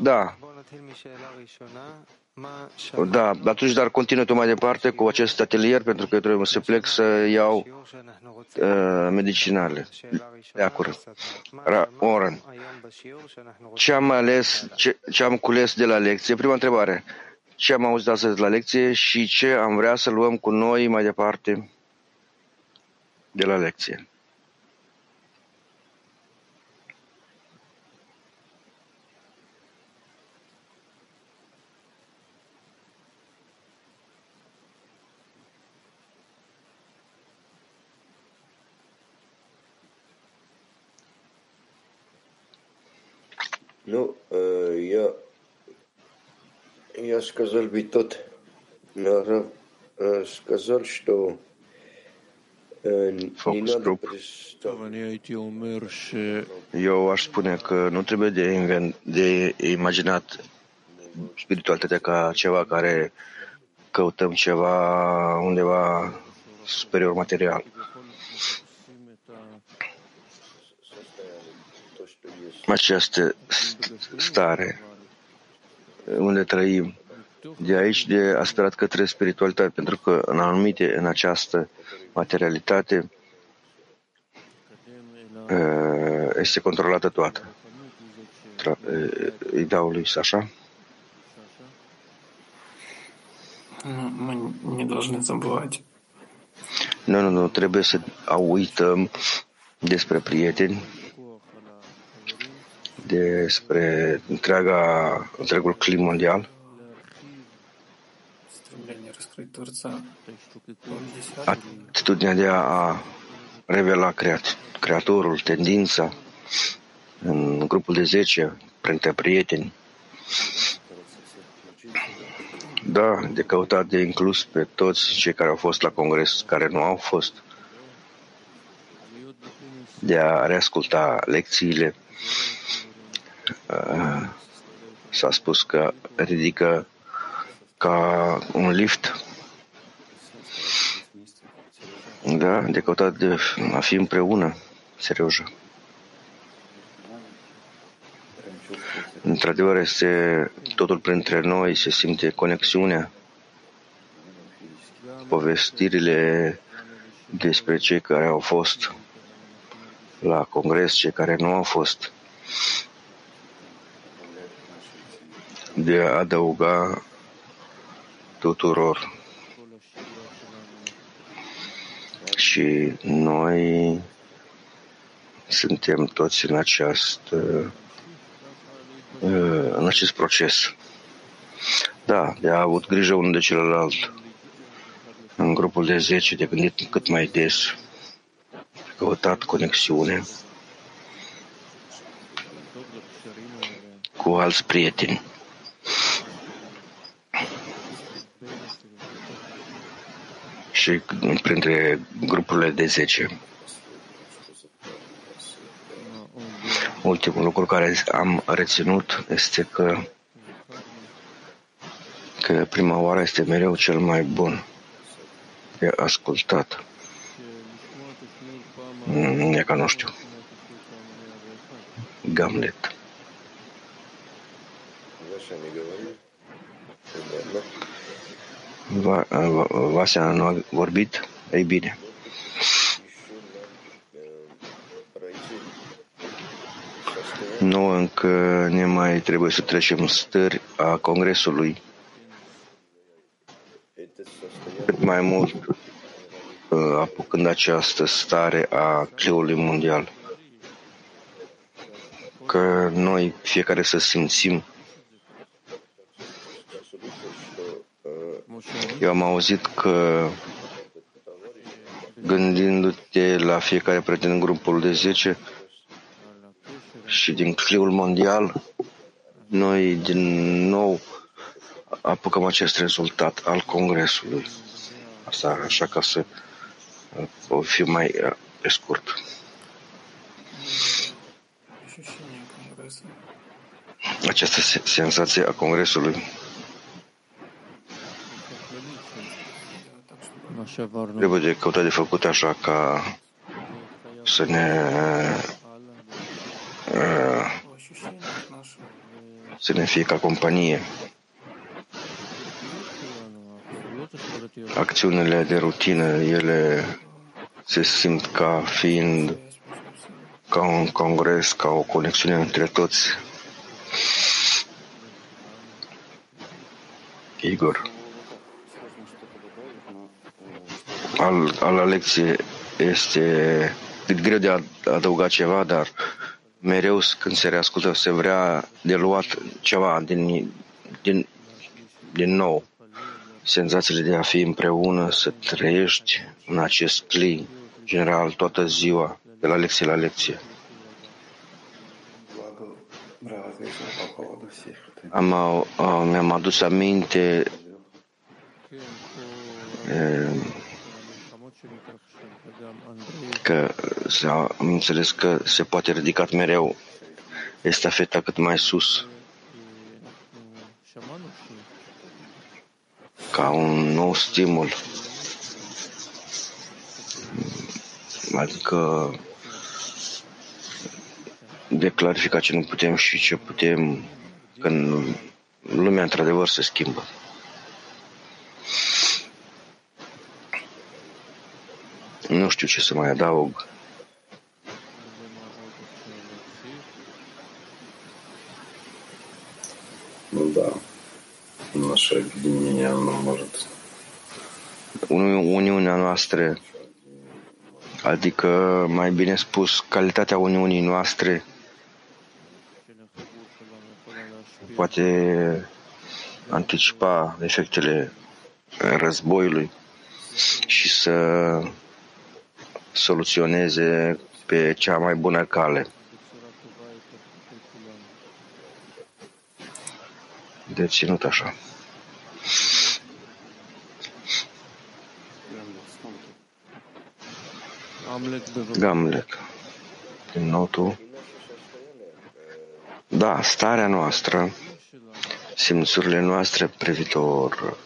Da. Da, atunci, dar continui tu mai departe cu acest atelier, pentru că eu trebuie să plec să iau uh, medicinale. De acord. Oren, ce am ales, ce, ce am cules de la lecție? Prima întrebare. Ce am auzit astăzi la lecție și ce am vrea să luăm cu noi mai departe de la lecție? я сказал бы тот, Рав сказал, что Focus Group. Eu aș spune că nu trebuie de, invent, de imaginat spiritualitatea ca ceva care căutăm ceva undeva superior material. această stare unde trăim. De aici de aspirat către spiritualitate, pentru că în anumite, în această materialitate, este controlată toată. Îi dau lui Sasha. Мы не должны забывать. Nu, nu, nu, trebuie să uităm despre prieteni despre întreaga, întregul clim mondial. Atitudinea de a revela creat, creatorul, tendința în grupul de 10, printre prieteni. Da, de căutat de inclus pe toți cei care au fost la congres, care nu au fost, de a reasculta lecțiile Uh, s-a spus că ridică ca un lift. Da, de căutat de a fi împreună, serios. Într-adevăr, este totul printre noi, se simte conexiunea, povestirile despre cei care au fost la congres, cei care nu au fost. de a adăuga tuturor. Și noi suntem toți în acest, în acest proces. Da, de a avut grijă unul de celălalt. În grupul de 10, de gândit cât mai des, căutat conexiune cu alți prieteni. Și printre grupurile de 10. Ultimul lucru care am reținut este că, că prima oară este mereu cel mai bun de ascultat. E ca nu știu. Gamlet. Vasea nu a vorbit? Ei bine. Nu încă ne mai trebuie să trecem stări a Congresului. Cât mai mult uh, apucând această stare a cleului mondial. Că noi fiecare să simțim Eu am auzit că gândindu-te la fiecare prieten în grupul de 10 și din cliul mondial, noi din nou apucăm acest rezultat al Congresului. Asta așa ca să o fi mai uh, pe scurt. Această senzație a Congresului Trebuie de căutat de făcut așa ca să ne uh, să ne fie ca companie. Acțiunile de rutină, ele se simt ca fiind ca un congres, ca o conexiune între toți. Igor. Al, al lecție este greu de adăugat ceva, dar mereu când se reascultă se vrea de luat ceva din, din, din nou. Senzațiile de a fi împreună, să trăiești în acest cli general toată ziua, de la lecție la lecție. Am, mi-am adus aminte că am înțeles că se poate ridica mereu estafeta cât mai sus ca un nou stimul adică de clarificat ce nu putem și ce putem când lumea într-adevăr se schimbă. Nu știu ce să mai adaug. Ну да, наше объединение, оно может... Uniunea noastră, adică, mai bine spus, calitatea Uniunii noastre poate anticipa efectele războiului și să soluționeze pe cea mai bună cale. De ținut așa. Gamlet. Din nou tu. Da, starea noastră, simțurile noastre privitor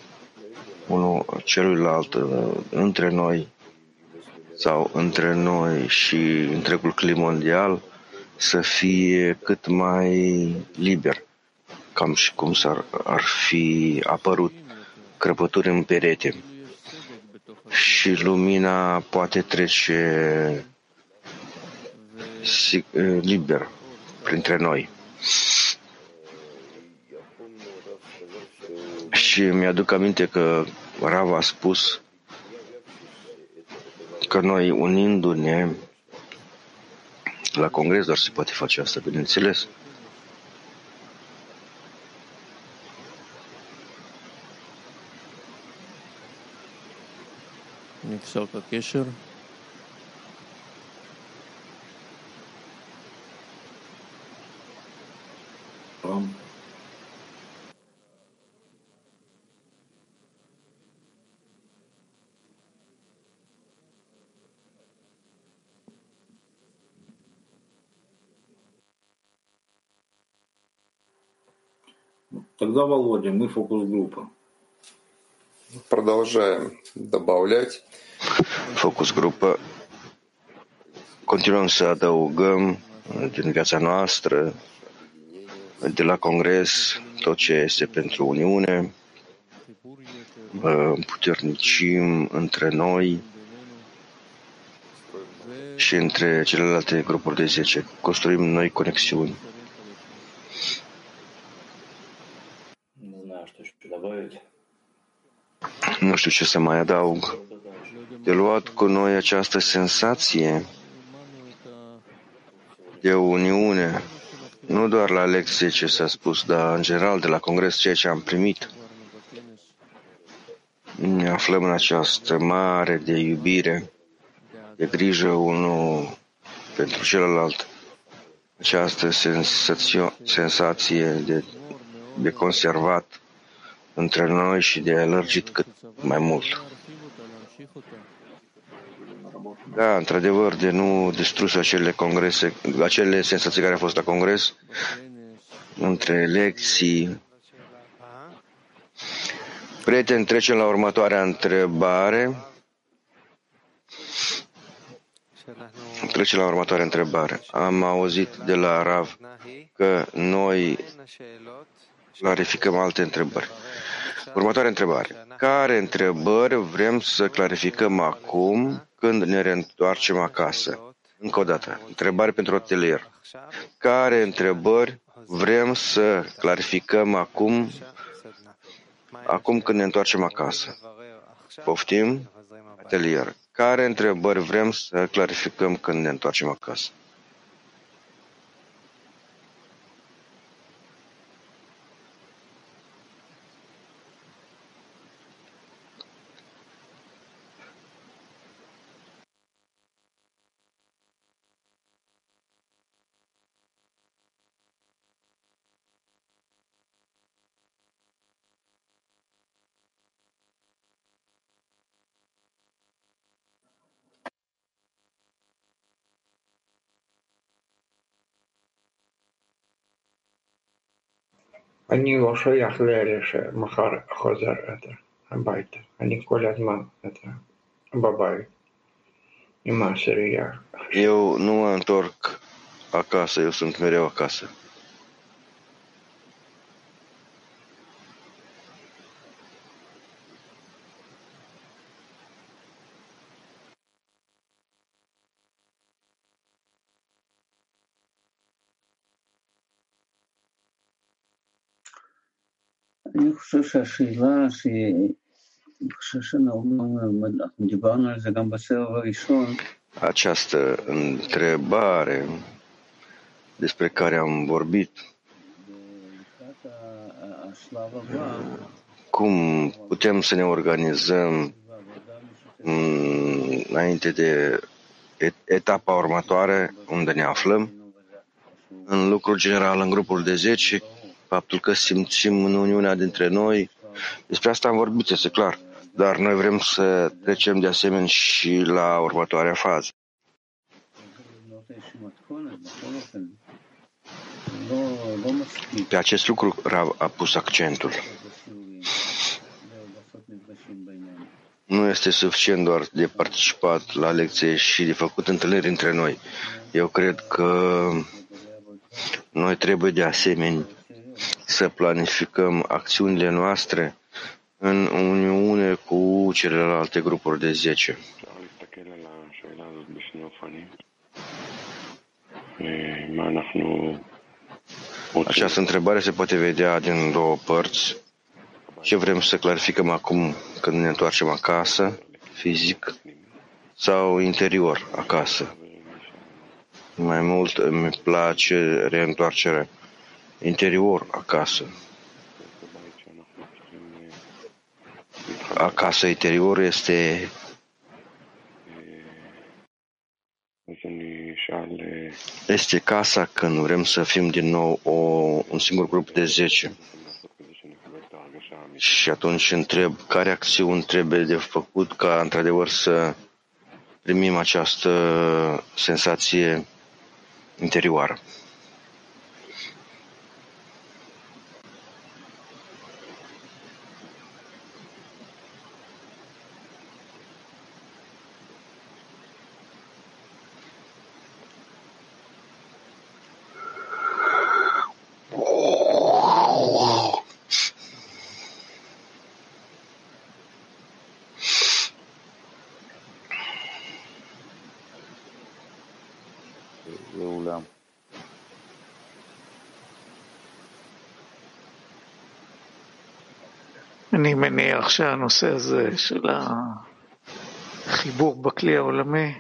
unul celuilalt între noi sau între noi și întregul clim mondial să fie cât mai liber, cam și cum s-ar ar fi apărut crăpături în perete. Și lumina poate trece liber printre noi. Și mi-aduc aminte că Rava a spus că noi, unindu-ne la congres, doar se poate face asta, bineînțeles. Nixel Kakeshir. Тогда, Володя, мы фокус-группа. Продолжаем добавлять. Focus-grupă. Continuăm să adăugăm din viața noastră, de la Congres, tot ce este pentru Uniune, puternicim între noi și între celelalte grupuri de 10. Construim noi conexiuni. Știu ce să mai adaug. De luat cu noi această sensație de uniune, nu doar la lecție ce s-a spus, dar în general de la congres ceea ce am primit. Ne aflăm în această mare de iubire, de grijă unul pentru celălalt. Această sensație de, de conservat între noi și de alergit cât mai mult. Da, într-adevăr, de nu distrus acele congrese, acele sensații care au fost la congres, între lecții. Prieten, trecem la următoarea întrebare. Trece la următoarea întrebare. Am auzit de la Rav că noi clarificăm alte întrebări. Următoarea întrebare. Care întrebări vrem să clarificăm acum când ne reîntoarcem acasă? Încă o dată. Întrebare pentru atelier. Care întrebări vrem să clarificăm acum, acum când ne întoarcem acasă? Poftim? Atelier. Care întrebări vrem să clarificăm când ne întoarcem acasă? אני לא שייך לאלה שמחר חוזר הביתה. אני כל הזמן בבית עם העשירייה. Eu nu mă întorc acasă, eu sunt mereu acasă. שהשאלה שהיא, אני חושב שאנחנו דיברנו על זה גם בסבב הראשון. Această întrebare despre care am vorbit, לקראת ה- השלב הבא, cum putem să ne organizăm בעבודה משותפת mm, înainte de et- etapa următoare unde ne aflăm, în lucrul general, în grupul de 10, faptul că simțim în uniunea dintre noi. Despre asta am vorbit, este clar. Dar noi vrem să trecem de asemenea și la următoarea fază. Pe acest lucru a pus accentul. Nu este suficient doar de participat la lecție și de făcut întâlniri între noi. Eu cred că noi trebuie de asemenea să planificăm acțiunile noastre în uniune cu celelalte grupuri de 10. Această întrebare se poate vedea din două părți. Ce vrem să clarificăm acum când ne întoarcem acasă, fizic sau interior acasă? Mai mult îmi place reîntoarcerea interior acasă. Acasă interior este este casa când vrem să fim din nou o, un singur grup de 10. Și atunci întreb care acțiuni trebuie de făcut ca într-adevăr să primim această sensație interioară. שהנושא הזה של החיבור בכלי העולמי,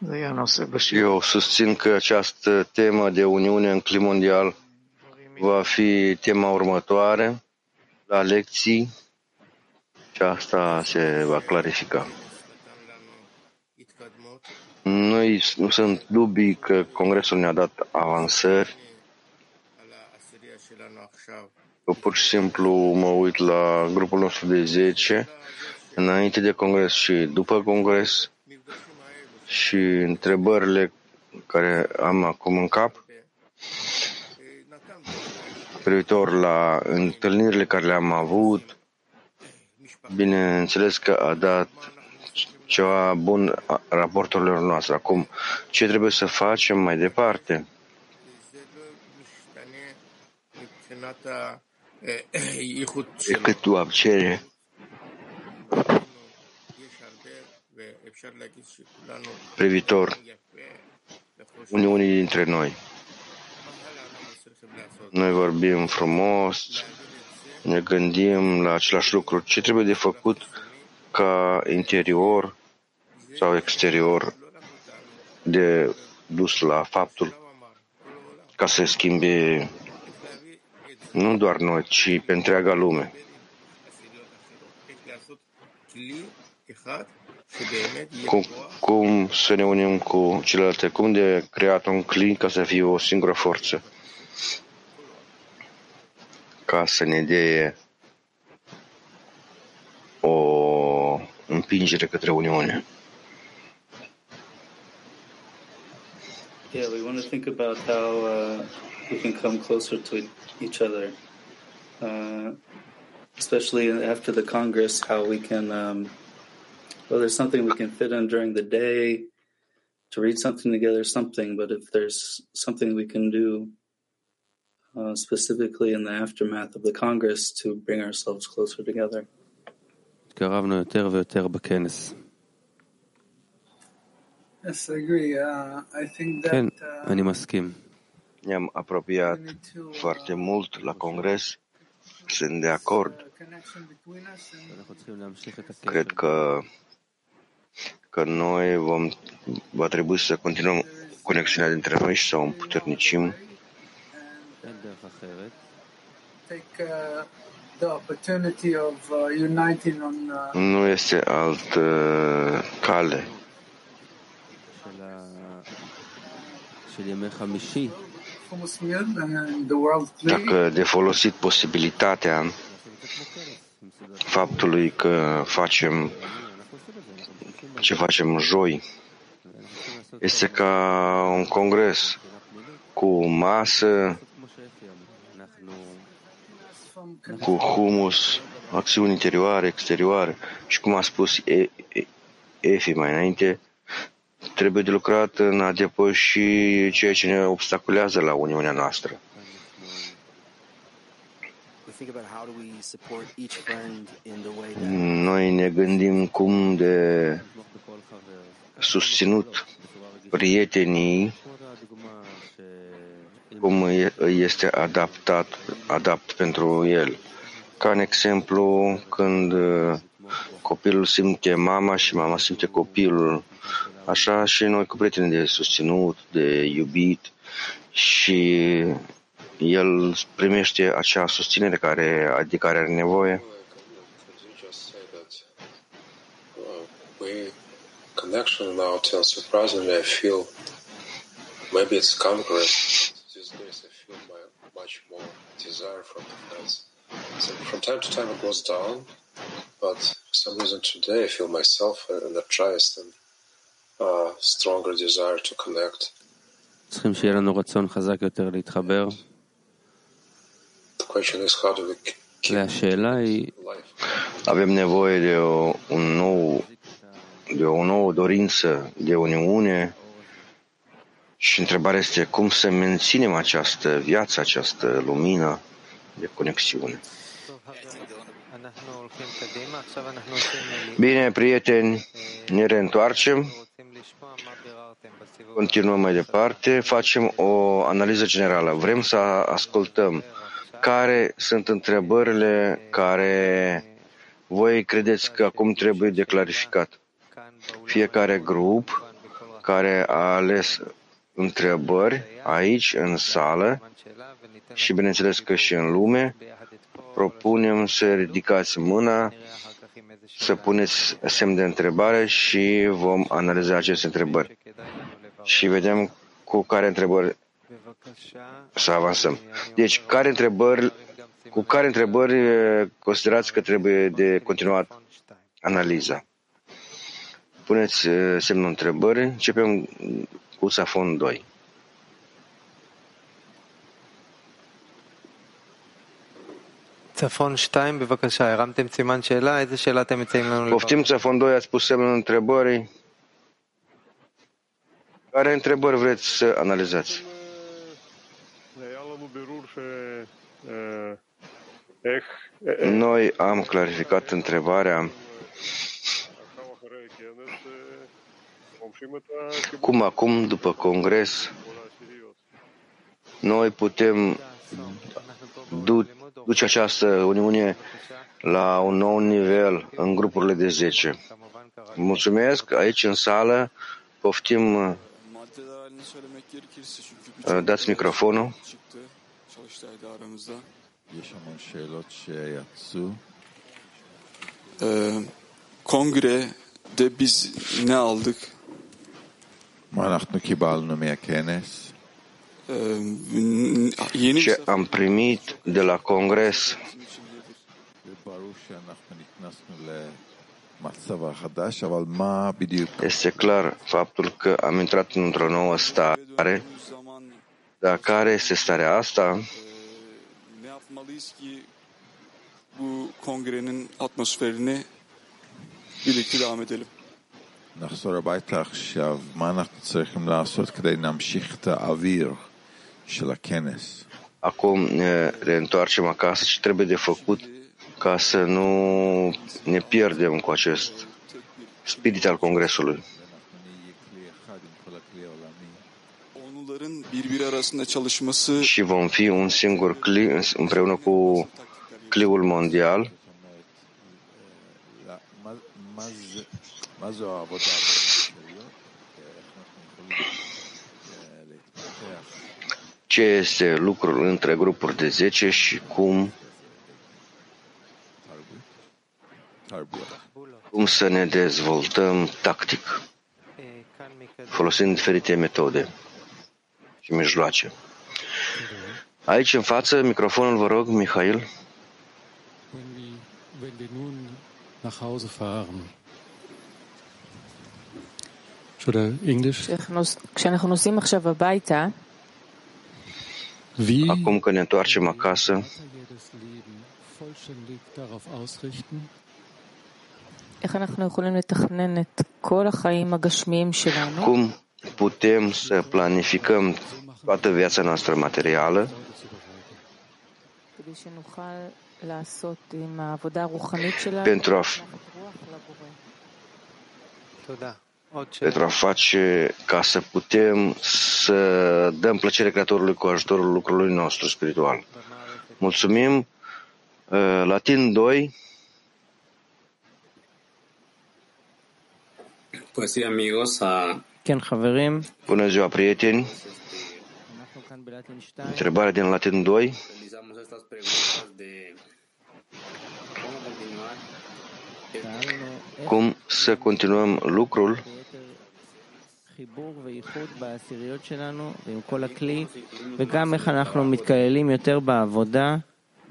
זה יהיה הנושא בשיעור. Eu susțin că această temă de Uniune în clip mondial va fi tema următoare la lecții și asta se va clarifica. Noi nu sunt dubii că Congresul ne-a dat avansări, că pur și simplu mă uit la grupul nostru de 10 înainte de Congres și după Congres și întrebările care am acum în cap privitor la întâlnirile care le-am avut, bineînțeles că a dat ceva bun a raporturilor noastre. Acum, ce trebuie să facem mai departe? Decât doar cere privitor uniunii dintre noi. Noi vorbim frumos, ne gândim la același lucru. Ce trebuie de făcut ca interior sau exterior de dus la faptul ca să schimbe nu doar noi, ci pe întreaga lume. Cum, cum să ne unim cu celelalte? Cum de creat un clin ca să fie o singură forță? Ca să ne dea o împingere către Uniune. Yeah, we want to think about how uh, we can come closer to each other, uh, especially after the Congress, how we can, um, well, there's something we can fit in during the day to read something together, something, but if there's something we can do uh, specifically in the aftermath of the Congress to bring ourselves closer together. התקרבנו יותר ויותר בכנס. Yes, I agree. Uh, I think that כן, uh, אני מסכים. Ne-am apropiat foarte mult la congres. Sunt de acord. Cred că, că noi vom, va trebui să continuăm conexiunea dintre noi și să o împuternicim. Nu este alt cale dacă de folosit posibilitatea faptului că facem ce facem joi, este ca un congres cu masă, cu humus, acțiuni interioare, exterioare. Și cum a spus e e Efi mai înainte, Trebuie de lucrat în a depăși ceea ce ne obstaculează la Uniunea noastră. Noi ne gândim cum de susținut prietenii, cum este adaptat, adapt pentru el. Ca în exemplu, când copilul simte mama și mama simte copilul, așa și noi cu prietenii de susținut, de iubit și el primește acea susținere care, de care are nevoie. Could you just say that uh, we connection now till surprisingly I feel maybe it's Congress. These days I feel my, much more desire from the friends. So from time to time it goes down, but for some reason today I feel myself energized and uh, stronger desire to connect. צריכים שיהיה לנו רצון חזק יותר להתחבר. The question is how do we k- keep והשאלה היא, life? Avem nevoie de o, un nou, de o nouă dorință de uniune și întrebarea este cum să menținem această viață, această lumină de conexiune. אנחנו הולכים קדימה, עכשיו אנחנו עושים Bine, prieteni, ne reîntoarcem, Continuăm mai departe, facem o analiză generală. Vrem să ascultăm care sunt întrebările care voi credeți că acum trebuie de clarificat. Fiecare grup care a ales întrebări aici, în sală, și bineînțeles că și în lume, propunem să ridicați mâna să puneți semn de întrebare și vom analiza aceste întrebări. Și vedem cu care întrebări să avansăm. Deci, care întrebări, cu care întrebări eh, considerați că trebuie de continuat analiza? Puneți eh, semnul întrebării. Începem cu Safon 2. Poftim, Țafon 2, ați pus semnul întrebării. Care întrebări vreți să analizați? Noi am clarificat întrebarea cum acum, după congres, noi putem duce această Uniune la un nou nivel în grupurile de 10. Mulțumesc, aici în sală poftim uh, dați microfonul. Uh, congre de biz ne aldık? ما نحن كيبالنا من الكنس n- yeni bir Ce am primit de la congres ברור שאנחנו נכנסנו למצב החדש, אבל מה בדיוק? este clar faptul că am intrat într-o nouă stare, zaman dar care este starea asta? ne yapmalıyız ki bu kongrenin atmosferini birlikte devam edelim. נחזור הביתה עכשיו, מה אנחנו צריכים לעשות כדי להמשיך את האוויר של הכנס? Acum ne reîntoarcem acasă ce trebuie de făcut ca să nu ne pierdem cu acest spirit al congresului. Onların birbiri arasında çalışması Și vom fi un singur cli împreună cu cliul mondial ce este lucrul între grupuri de 10 și cum, תרבות. cum să ne dezvoltăm tactic, folosind diferite metode și mijloace. Aici în față, microfonul vă rog, Mihail. Wenn wir, wenn wir nun nach Hause fahren. Oder Englisch? כשאנחנו- כשאנחנו נוסעים עכשיו הביתה, Wie Acum când ne întoarcem acasă, cum putem să planificăm toată viața noastră materială? Pentru a pentru a face ca să putem să dăm plăcere Creatorului cu ajutorul lucrului nostru spiritual. Mulțumim! Uh, Latin 2. Bună ziua, prieteni! Întrebare din Latin 2. Cum să continuăm lucrul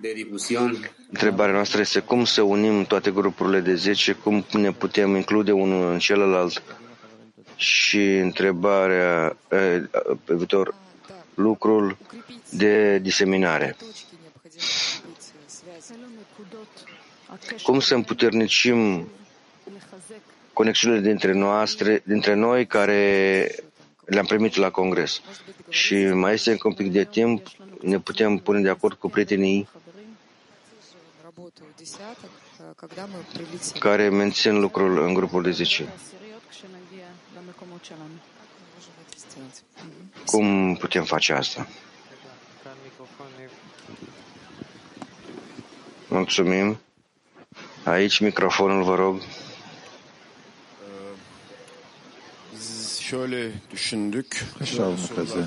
de difusión. Întrebarea noastră este cum să unim toate grupurile de 10, cum ne putem include unul în celălalt? Și întrebarea eh, pe viitor, lucrul de diseminare. Cum să împuternicim conexiunile dintre, noastre, dintre noi care le-am primit la congres. Și mai este încă un pic de timp, ne putem pune de acord cu prietenii care mențin lucrul în grupul de 10. Cum putem face asta? Mulțumim. Aici microfonul, vă rog. Şöyle düşündük. Haşavını kaze.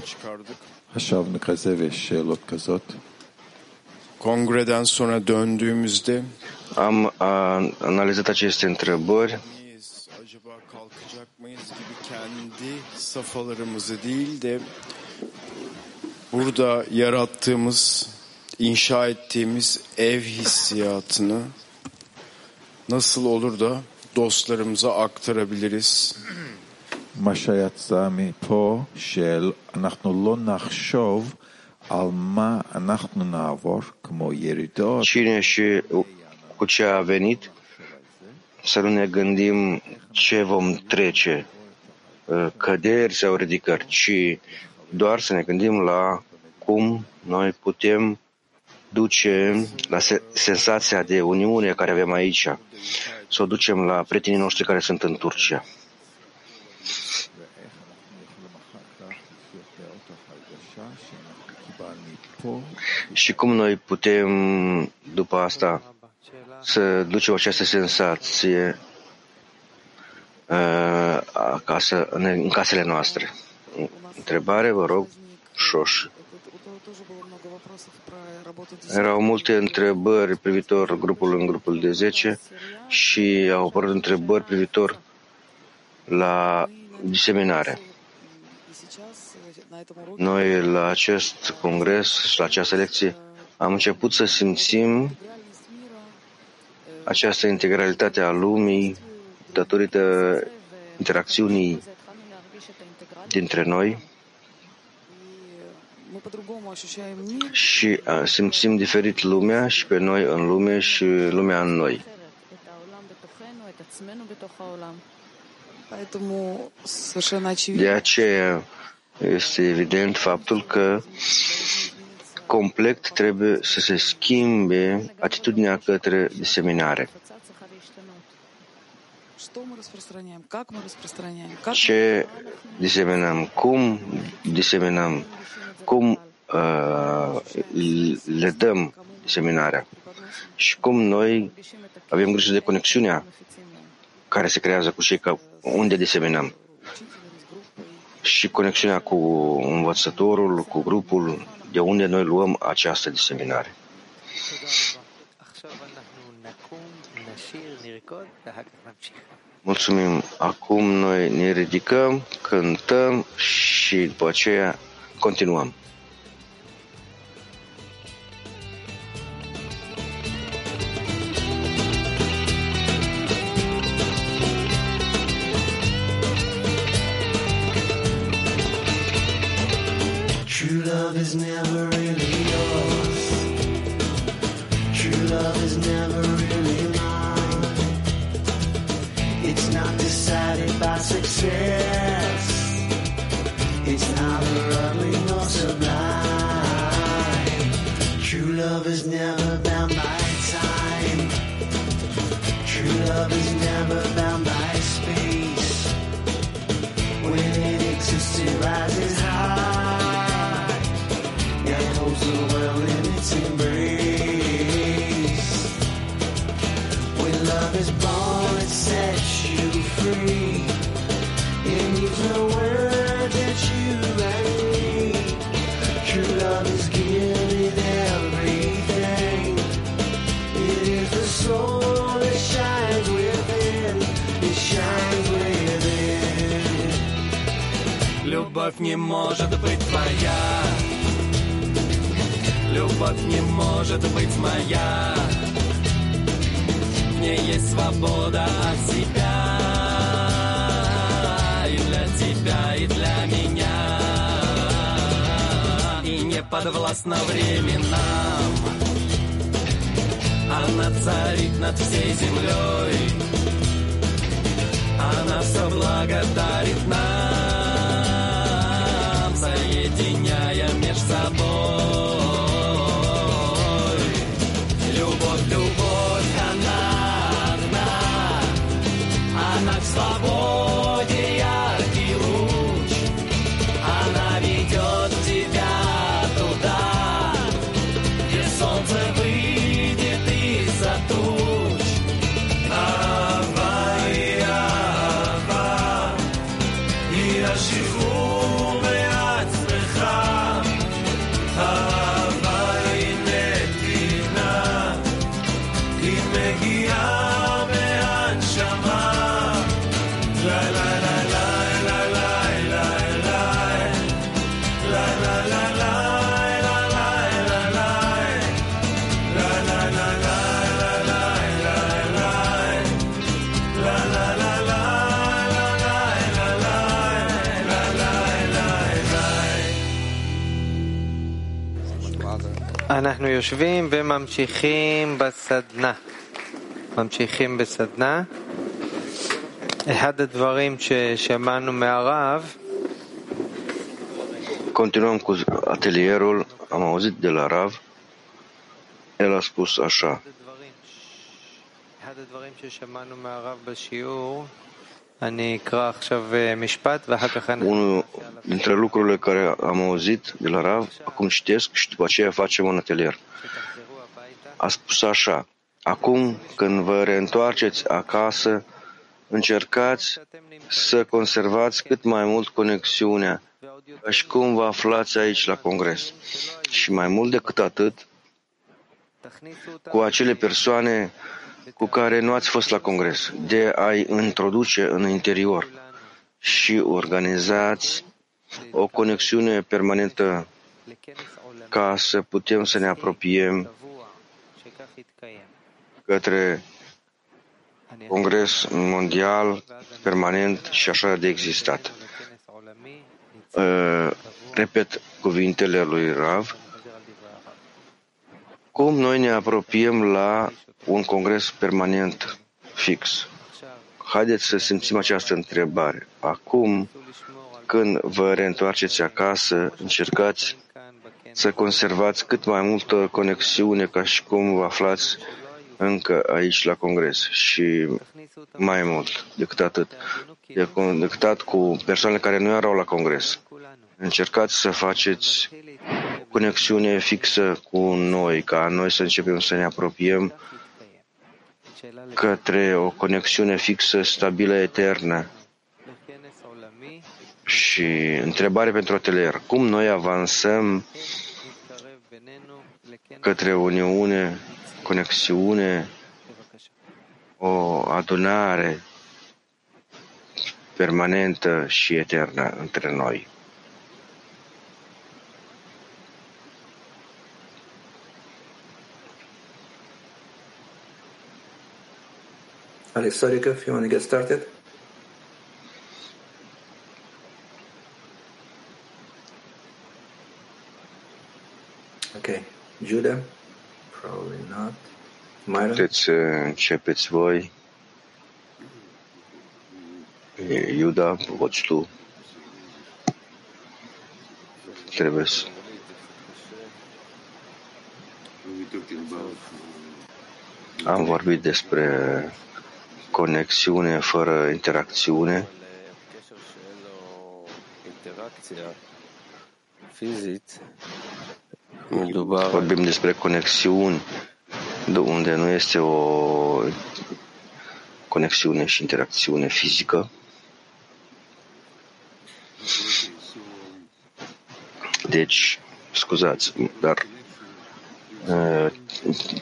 Haşavını kaze ve şeylot kazot. Congreden sonra döndüğümüzde am a, analizat aceste întrebări acaba kalkacak mıyız gibi kendi safhalarımızı değil de burada yarattığımız, inşa ettiğimiz ev hissiyatını nasıl olur da dostlarımıza aktarabiliriz? מה שיצא מפה של אנחנו לא נחשוב cine și cu ce a venit, să nu ne gândim ce vom trece, uh, căderi sau ridicări, ci doar să ne gândim la cum noi putem duce la sensația de uniune care avem aici, să o ducem la prietenii noștri care sunt în Turcia. Și cum noi putem, după asta, să ducem această sensație uh, acasă, în, în casele noastre? Întrebare, vă rog, Șoș. Erau multe întrebări privitor grupul în grupul de 10 și au apărut întrebări privitor la diseminare. Noi la acest congres și la această lecție am început să simțim această integralitate a lumii datorită interacțiunii dintre noi și simțim diferit lumea și pe noi în lume și lumea în noi. De aceea este evident faptul că complet trebuie să se schimbe atitudinea către diseminare. Ce diseminăm? Cum diseminăm? Cum uh, le dăm diseminarea? Și cum noi avem grijă de conexiunea care se creează cu cei ca unde diseminăm? Și conexiunea cu învățătorul, cu grupul, de unde noi luăm această diseminare. Mulțumim. Acum noi ne ridicăm, cântăm și după aceea continuăm. Любовь не может быть твоя. Любовь не может быть моя. В ней есть свобода от себя. И для тебя, и для меня. И не подвластна временам. Она царит над всей землей. Она все благодарит нам, соединяя меж собой. Любовь, любовь, она одна, она к свободе אנחנו יושבים וממשיכים בסדנה. ממשיכים בסדנה. אחד הדברים ששמענו מהרב, Continuăm cu atelierul. Am auzit de la Rav. El a spus așa. Unul dintre lucrurile care am auzit de la Rav, acum citesc și după aceea facem un atelier. A spus așa, acum când vă reîntoarceți acasă, încercați să conservați cât mai mult conexiunea, ca și cum vă aflați aici la congres. Și mai mult decât atât, cu acele persoane cu care nu ați fost la congres, de a-i introduce în interior și organizați o conexiune permanentă ca să putem să ne apropiem către congres mondial permanent și așa de existat. Uh, Repet cuvintele lui Rav. Cum noi ne apropiem la un congres permanent fix? Haideți să simțim această întrebare. Acum, când vă reîntoarceți acasă, încercați să conservați cât mai multă conexiune ca și cum vă aflați încă aici la congres și mai mult decât atât, decât atât cu persoanele care nu erau la congres. Încercați să faceți o conexiune fixă cu noi, ca noi să începem să ne apropiem către o conexiune fixă, stabilă, eternă. Și întrebare pentru atelier. Cum noi avansăm către Uniune, conexiune, o adunare permanentă și eternă între noi? Alex Sorika, if you want to get started. Okay, Judah, probably not. Myron, Puteți să începeți voi. Iuda, poți tu. Trebuie să... Am vorbit despre conexiune fără interacțiune. Vorbim despre conexiuni de unde nu este o conexiune și interacțiune fizică. Deci, scuzați, dar uh,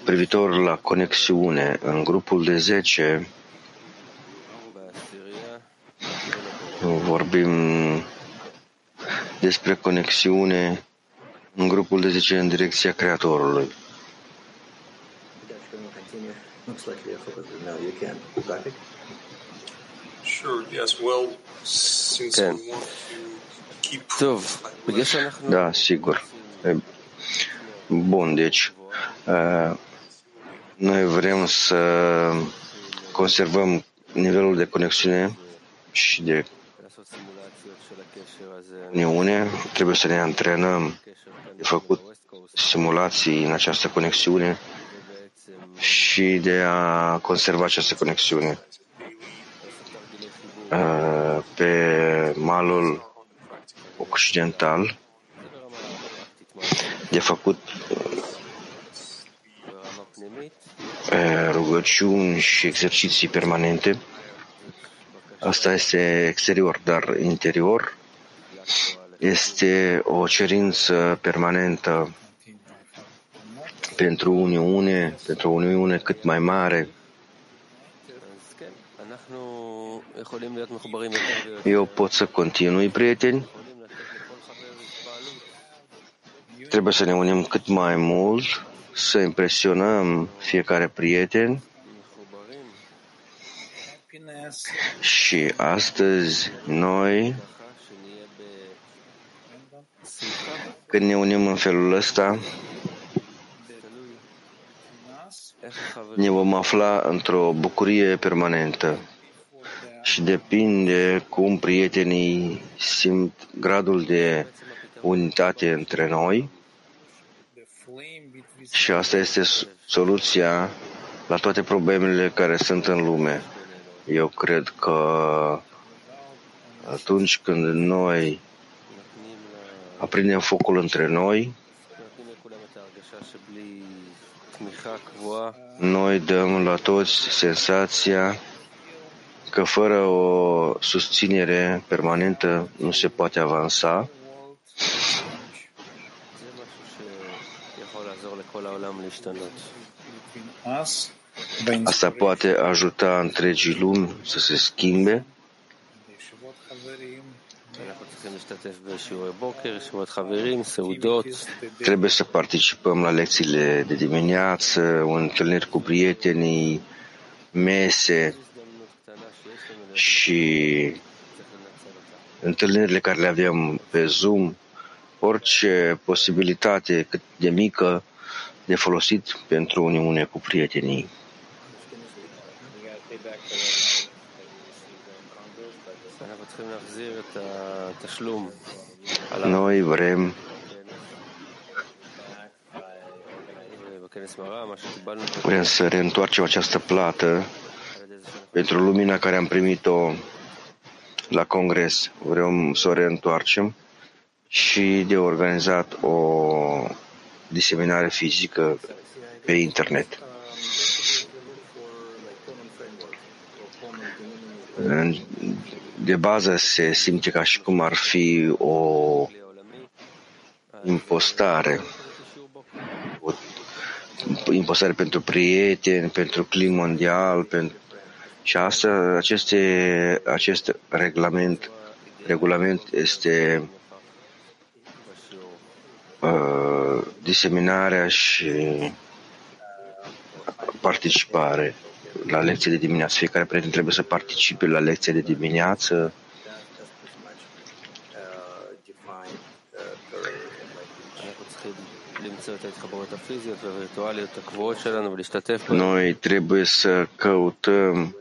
privitor la conexiune, în grupul de 10 vorbim despre conexiune în grupul de 10 în direcția Creatorului. Da, sigur. Bun, deci noi vrem să conservăm nivelul de conexiune și de uniune. Trebuie să ne antrenăm de făcut simulații în această conexiune și de a conserva această conexiune. Uh, Pe malul occidental de făcut uh, rugăciuni și exerciții permanente. Asta este exterior, dar interior este o cerință permanentă pentru Uniune, pentru Uniune cât mai mare. Eu pot să continui, prieteni. Trebuie să ne unim cât mai mult, să impresionăm fiecare prieten și astăzi noi, când ne unim în felul ăsta, ne vom afla într-o bucurie permanentă și depinde cum prietenii simt gradul de unitate între noi și asta este soluția la toate problemele care sunt în lume. Eu cred că atunci când noi aprindem focul între noi, noi dăm la toți senzația că fără o susținere permanentă nu se poate avansa. Asta poate ajuta întregii lumi să se schimbe. Trebuie să participăm la lecțiile de dimineață, întâlniri cu prietenii, mese și întâlnirile care le avem pe Zoom, orice posibilitate cât de mică de folosit pentru uniune cu prietenii. Noi vrem vrem să reîntoarcem această plată pentru lumina care am primit-o la congres. Vrem să o reîntoarcem și de organizat o diseminare fizică pe internet. De bază se simte ca și cum ar fi o impostare, o impostare pentru prieteni, pentru clip mondial, pentru și asta, aceste, acest regulament, regulament este uh, diseminarea și participare la lecții de dimineață. Fiecare prieten trebuie să participe la lecția de dimineață. Noi trebuie să căutăm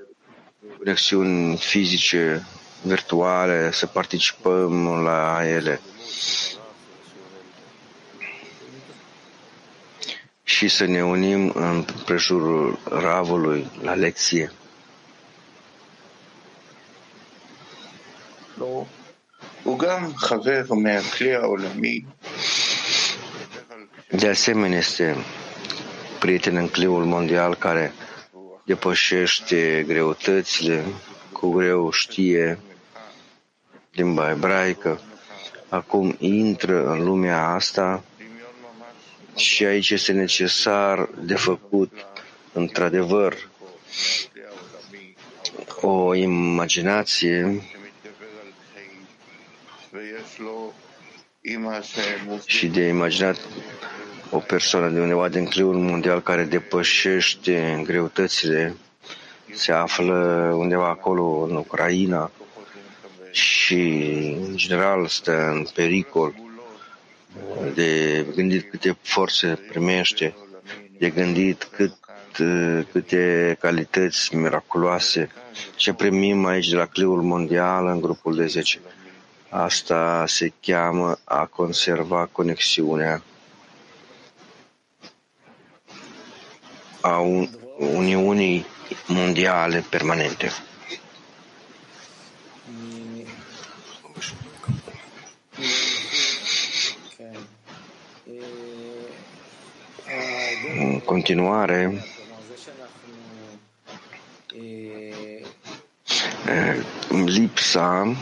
conexiuni fizice, virtuale, să participăm la ele. Și să ne unim în prejurul ravului la lecție. De asemenea, este prieten în cliul mondial care depășește greutățile, cu greu știe limba ebraică, acum intră în lumea asta și aici este necesar de făcut, într-adevăr, o imaginație. Și de imaginat o persoană de undeva din cliul mondial care depășește greutățile, se află undeva acolo în Ucraina și, în general, stă în pericol de gândit câte forțe primește, de gândit cât, câte calități miraculoase ce primim aici de la Cliul Mondial în grupul de 10. Asta se cheamă a conserva conexiunea a un, Uniunii Mondiale permanente. În continuare, lipsa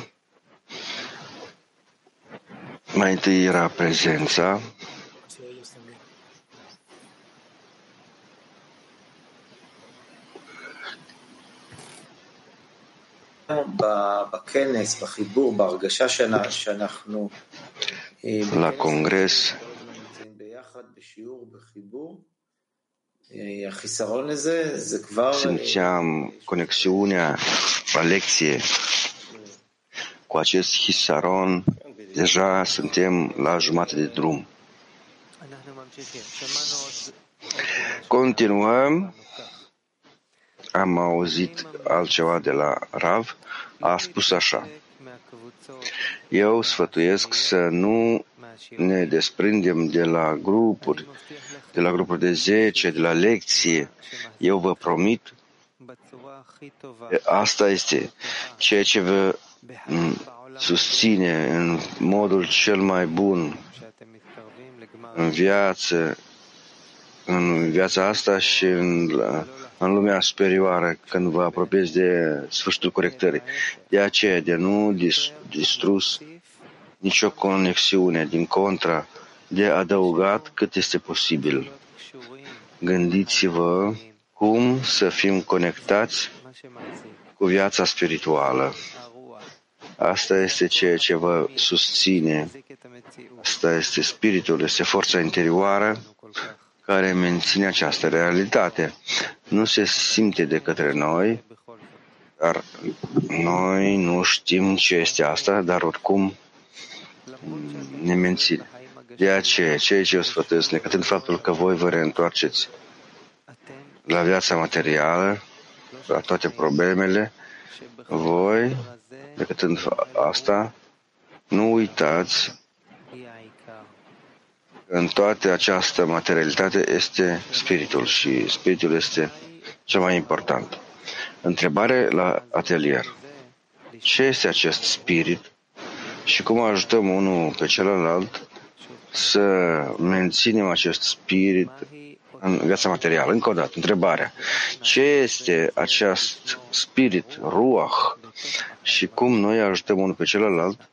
mai întâi era prezența בכנס, בחיבור, בהרגשה שאנחנו la congres simțeam conexiunea la lecție cu acest hisaron, deja suntem la jumătate de drum. Continuăm. Am auzit altceva de la Rav. A spus așa. Eu sfătuiesc să nu ne desprindem de la grupuri, de la grupuri de 10, de la lecție. Eu vă promit, asta este ceea ce vă mm, susține în modul cel mai bun în viață, în viața asta și în, în lumea superioară când vă apropiați de sfârșitul corectării. De aceea, de nu dis, distrus nicio conexiune, din contra, de adăugat cât este posibil. Gândiți-vă cum să fim conectați cu viața spirituală. Asta este ceea ce vă susține. Asta este spiritul, este forța interioară care menține această realitate. Nu se simte de către noi, dar noi nu știm ce este asta, dar oricum ne menține. De aceea, ceea ce eu sfătuiesc, necătând faptul că voi vă reîntoarceți la viața materială, la toate problemele, voi, decâtând asta, nu uitați în toată această materialitate este spiritul și spiritul este cel mai important. Întrebare la atelier. Ce este acest spirit și cum ajutăm unul pe celălalt să menținem acest spirit în viața materială? Încă o dată, întrebarea. Ce este acest spirit, ruach, și cum noi ajutăm unul pe celălalt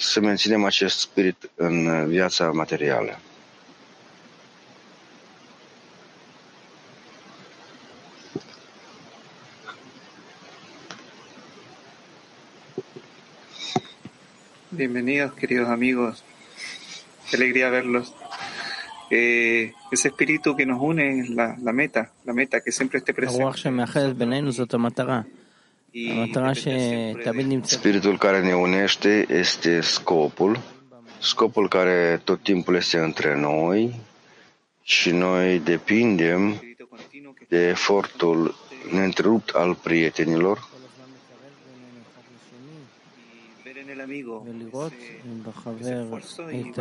să menținem acest spirit în viața materială. Bienvenidos, queridos amigos. Qué alegría verlos. Eh, ese espíritu que nos une es la, la meta, la meta que siempre esté presente. Spiritul care ne unește este scopul, scopul care tot timpul este între noi și noi depindem de efortul neîntrerupt al prietenilor ולראות בחבר את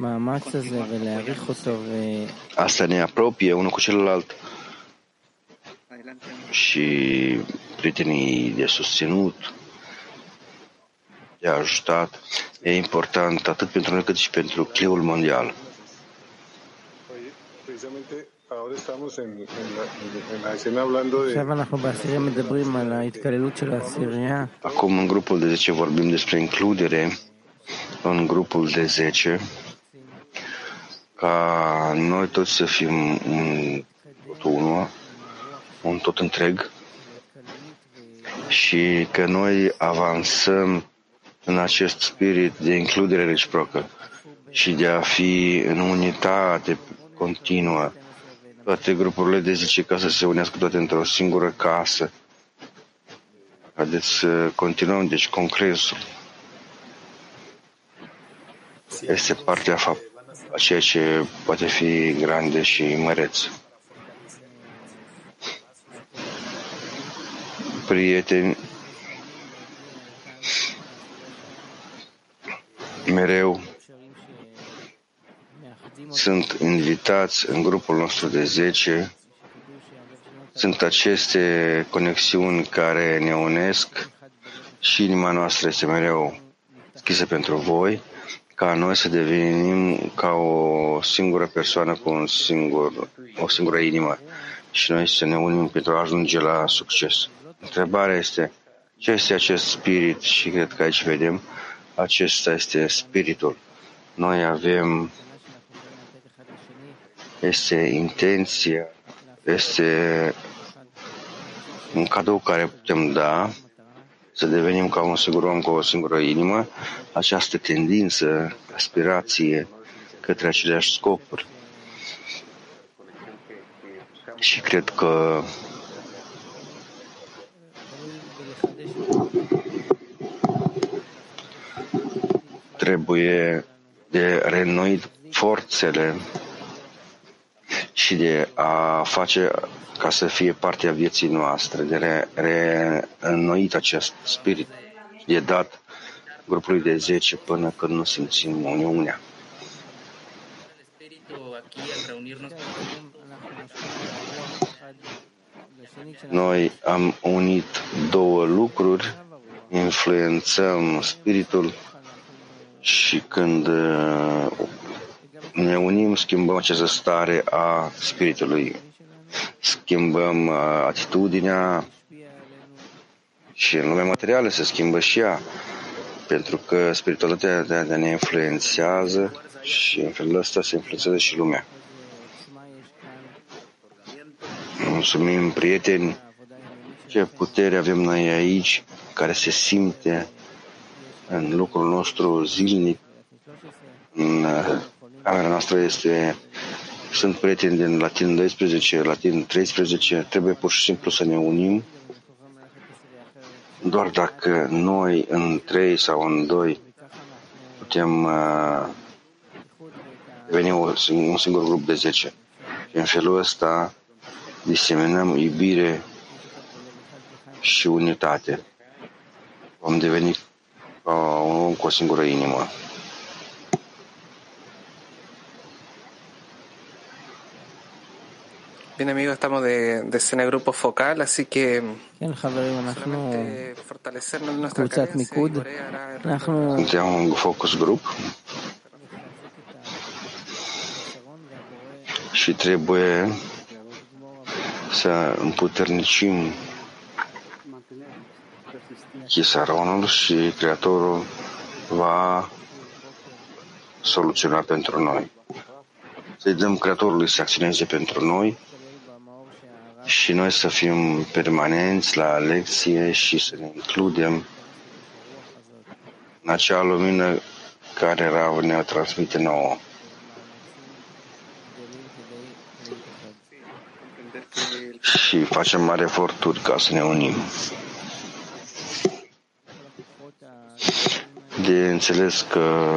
המאמץ הזה ולהעריך אותו ו... Asta ne apropie unul cu celălalt și prietenii de susținut, de ajutat, e important atât pentru noi cât și pentru cliul mondial. Acum în grupul de 10 vorbim despre includere în grupul de 10 ca noi toți să fim un, unul un tot întreg și că noi avansăm în acest spirit de includere reciprocă și de a fi în unitate continuă toate grupurile de zice ca să se unească toate într-o singură casă. Haideți să continuăm, deci congresul este partea fapt, a ceea ce poate fi grande și măreț. Prieteni, mereu sunt invitați în grupul nostru de 10. Sunt aceste conexiuni care ne unesc și inima noastră este mereu deschisă pentru voi, ca noi să devenim ca o singură persoană cu un singur, o singură inimă și noi să ne unim pentru a ajunge la succes. Întrebarea este, ce este acest spirit? Și cred că aici vedem, acesta este spiritul. Noi avem este intenția, este un cadou care putem da, să devenim ca un singur om cu o singură inimă, această tendință, aspirație către aceleași scopuri. Și cred că trebuie de reînnoit forțele și de a face ca să fie parte a vieții noastre, de re- reînnoit acest spirit și de dat grupului de 10 până când nu simțim uniunea. Noi am unit două lucruri, influențăm spiritul și când uh, ne unim, schimbăm această stare a spiritului, schimbăm uh, atitudinea și în lumea materială se schimbă și ea, pentru că spiritualitatea ne influențează și în felul ăsta se influențează și lumea. Mulțumim, prieteni, ce putere avem noi aici, care se simte în lucrul nostru zilnic. În uh, camera noastră este, sunt prieteni din Latin 12, Latin 13, trebuie pur și simplu să ne unim. Doar dacă noi în trei sau în doi putem uh, veni un singur grup de 10. Și în felul ăsta diseminăm iubire și unitate. Vom deveni ca un om cu o singură inimă. Bien amigos, estamos de, de escena grupo focal, así que solamente fortalecernos en nuestra cadencia Suntem un focus group și trebuie să împuternicim chisaronul și Creatorul va soluționa pentru noi. Să-i dăm Creatorului să acționeze pentru noi și noi să fim permanenți la lecție și să ne includem în acea lumină care Rav ne transmite nouă. Și facem mari eforturi ca să ne unim. De înțeles că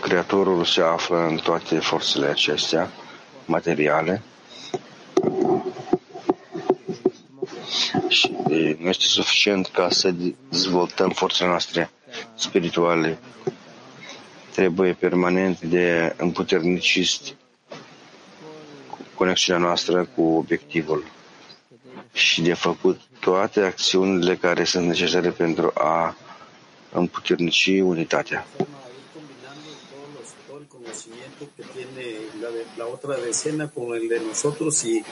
Creatorul se află în toate forțele acestea materiale și nu este suficient ca să dezvoltăm forțele noastre spirituale. Trebuie permanent de împuternicist conexiunea noastră cu obiectivul și de făcut toate acțiunile care sunt necesare pentru a împuternici unitatea. todo el conocimiento que tiene la, de- la otra decena con el de nosotros y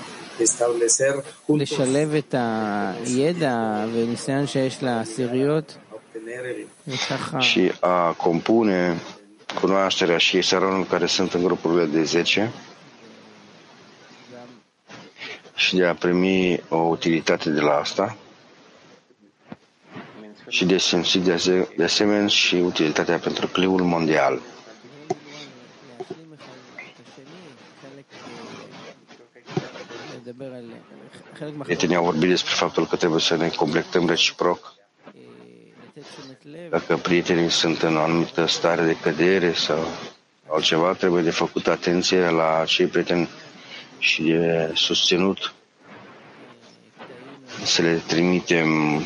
establecer juntos לשלב את הידע וניסיון שיש לעשיריות, obtener el, וככה și a compune cunoașterea și saronul care sunt în grupurile de 10 și de a primi o utilitate de la asta și de simțit de asemenea și utilitatea pentru cliul mondial. Prietenii au vorbit despre faptul că trebuie să ne completăm reciproc. Dacă prietenii sunt în o anumită stare de cădere sau altceva, trebuie de făcut atenție la cei prieteni și de susținut să le trimitem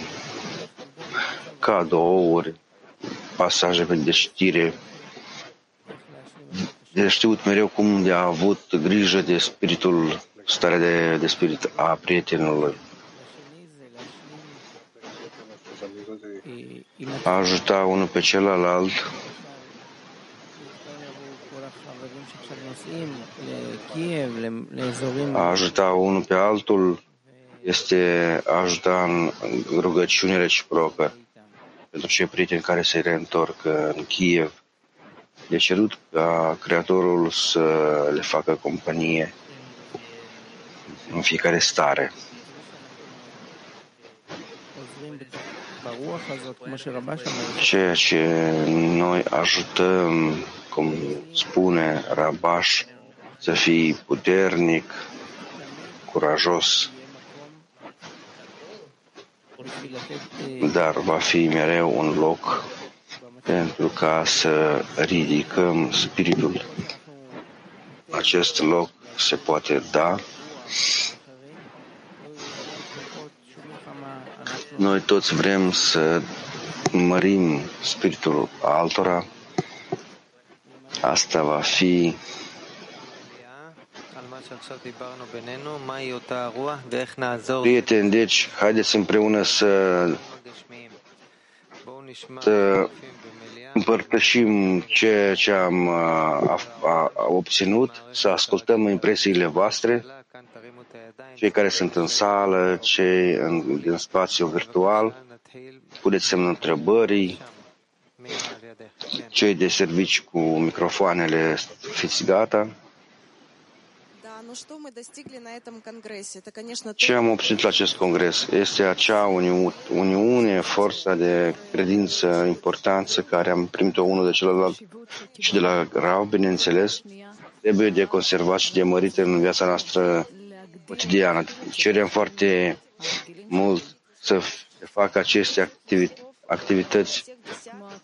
cadouri, pasaje de știre, de știut mereu cum de a avut grijă de spiritul, starea de, de spirit a prietenului, a ajuta unul pe celălalt, a ajuta unul pe altul este a ajuta în rugăciune reciprocă pentru cei prieteni care se reîntorc uh, în Kiev. Deci De cerut ca Creatorul să le facă companie în fiecare stare. Ceea ce noi ajutăm, cum spune Rabash, să fii puternic, curajos, dar va fi mereu un loc pentru ca să ridicăm spiritul. Acest loc se poate da. Noi toți vrem să mărim spiritul altora. Asta va fi prieteni. Deci, haideți împreună să, să împărtășim ce, ce am a, a, a obținut, să ascultăm impresiile voastre, cei care sunt în sală, cei în, din spațiu virtual, puneți semnul întrebării, cei de servici cu microfoanele, fiți gata. Ce am obținut la acest congres este acea uniu- uniune, forța de credință, importanță care am primit-o unul de celălalt și de la Rau, bineînțeles, trebuie de conservat și de mărit în viața noastră cotidiană. Cerem foarte mult să se facă aceste activi- activități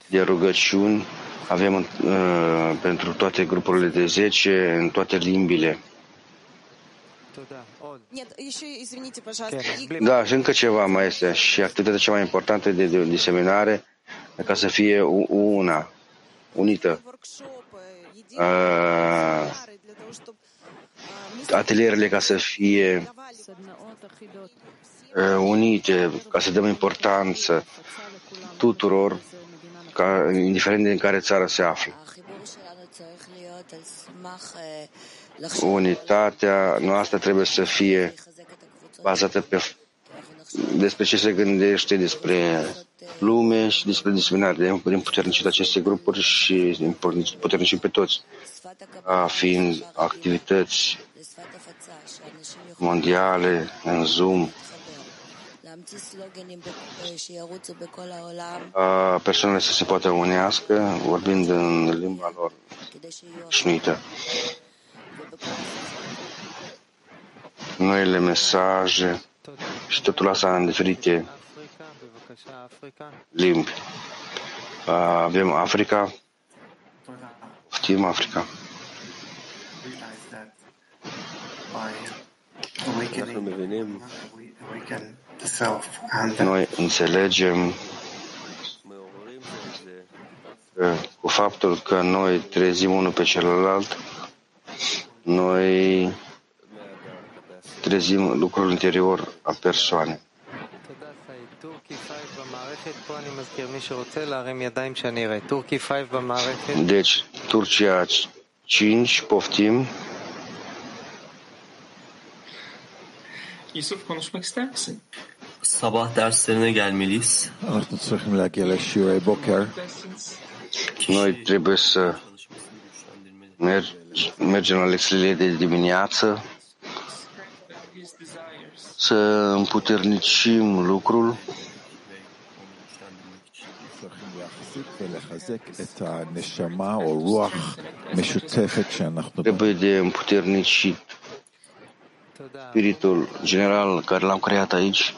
de rugăciuni. Avem uh, pentru toate grupurile de 10 în toate limbile. Da, și încă ceva mai este. Și activitatea cea mai importantă de, de diseminare ca să fie u- una, unită. Uh, atelierele ca să fie uh, unite, ca să dăm importanță tuturor, ca, indiferent din care țară se află. Unitatea noastră trebuie să fie bazată pe despre ce se gândește despre lume și despre diseminare. De împuternicit aceste grupuri și împuternicit pe toți, ca fiind activități mondiale în Zoom, a persoanele să se poată unească vorbind în limba lor șnuită noile mesaje și totul asta în diferite limbi. Avem Africa, știm Africa. Noi înțelegem cu faptul că noi trezim unul pe celălalt noi trezim lucrul interior a persoanei. Deci, Turcia 5, poftim. Yusuf konuşmak ister misin? Sabah derslerine gelmeliyiz. Noi trebuie să mergem la lecțiile de dimineață, să împuternicim lucrul. Trebuie de împuternicit spiritul general care l-am creat aici.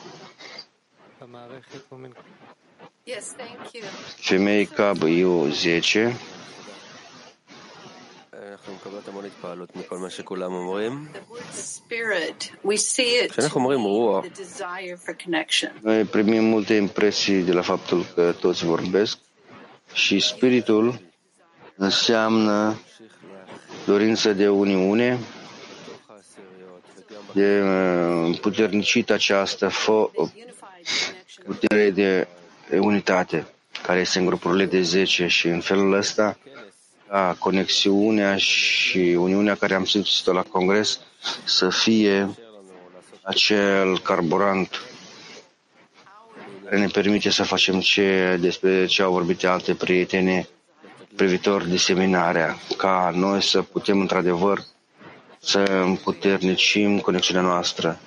Femei Cab IO 10 כשאנחנו אומרים רוח, the desire for connection. noi primim multe impresii de la faptul că toți vorbesc și spiritul înseamnă dorință de uniune, de uh, împuternicită această fo- putere de unitate care este în grupurile de 10 și în felul ăsta ca conexiunea și uniunea care am simțit-o la congres să fie acel carburant care ne permite să facem ce despre ce au vorbit alte prietene privitor diseminarea, ca noi să putem într-adevăr să împuternicim conexiunea noastră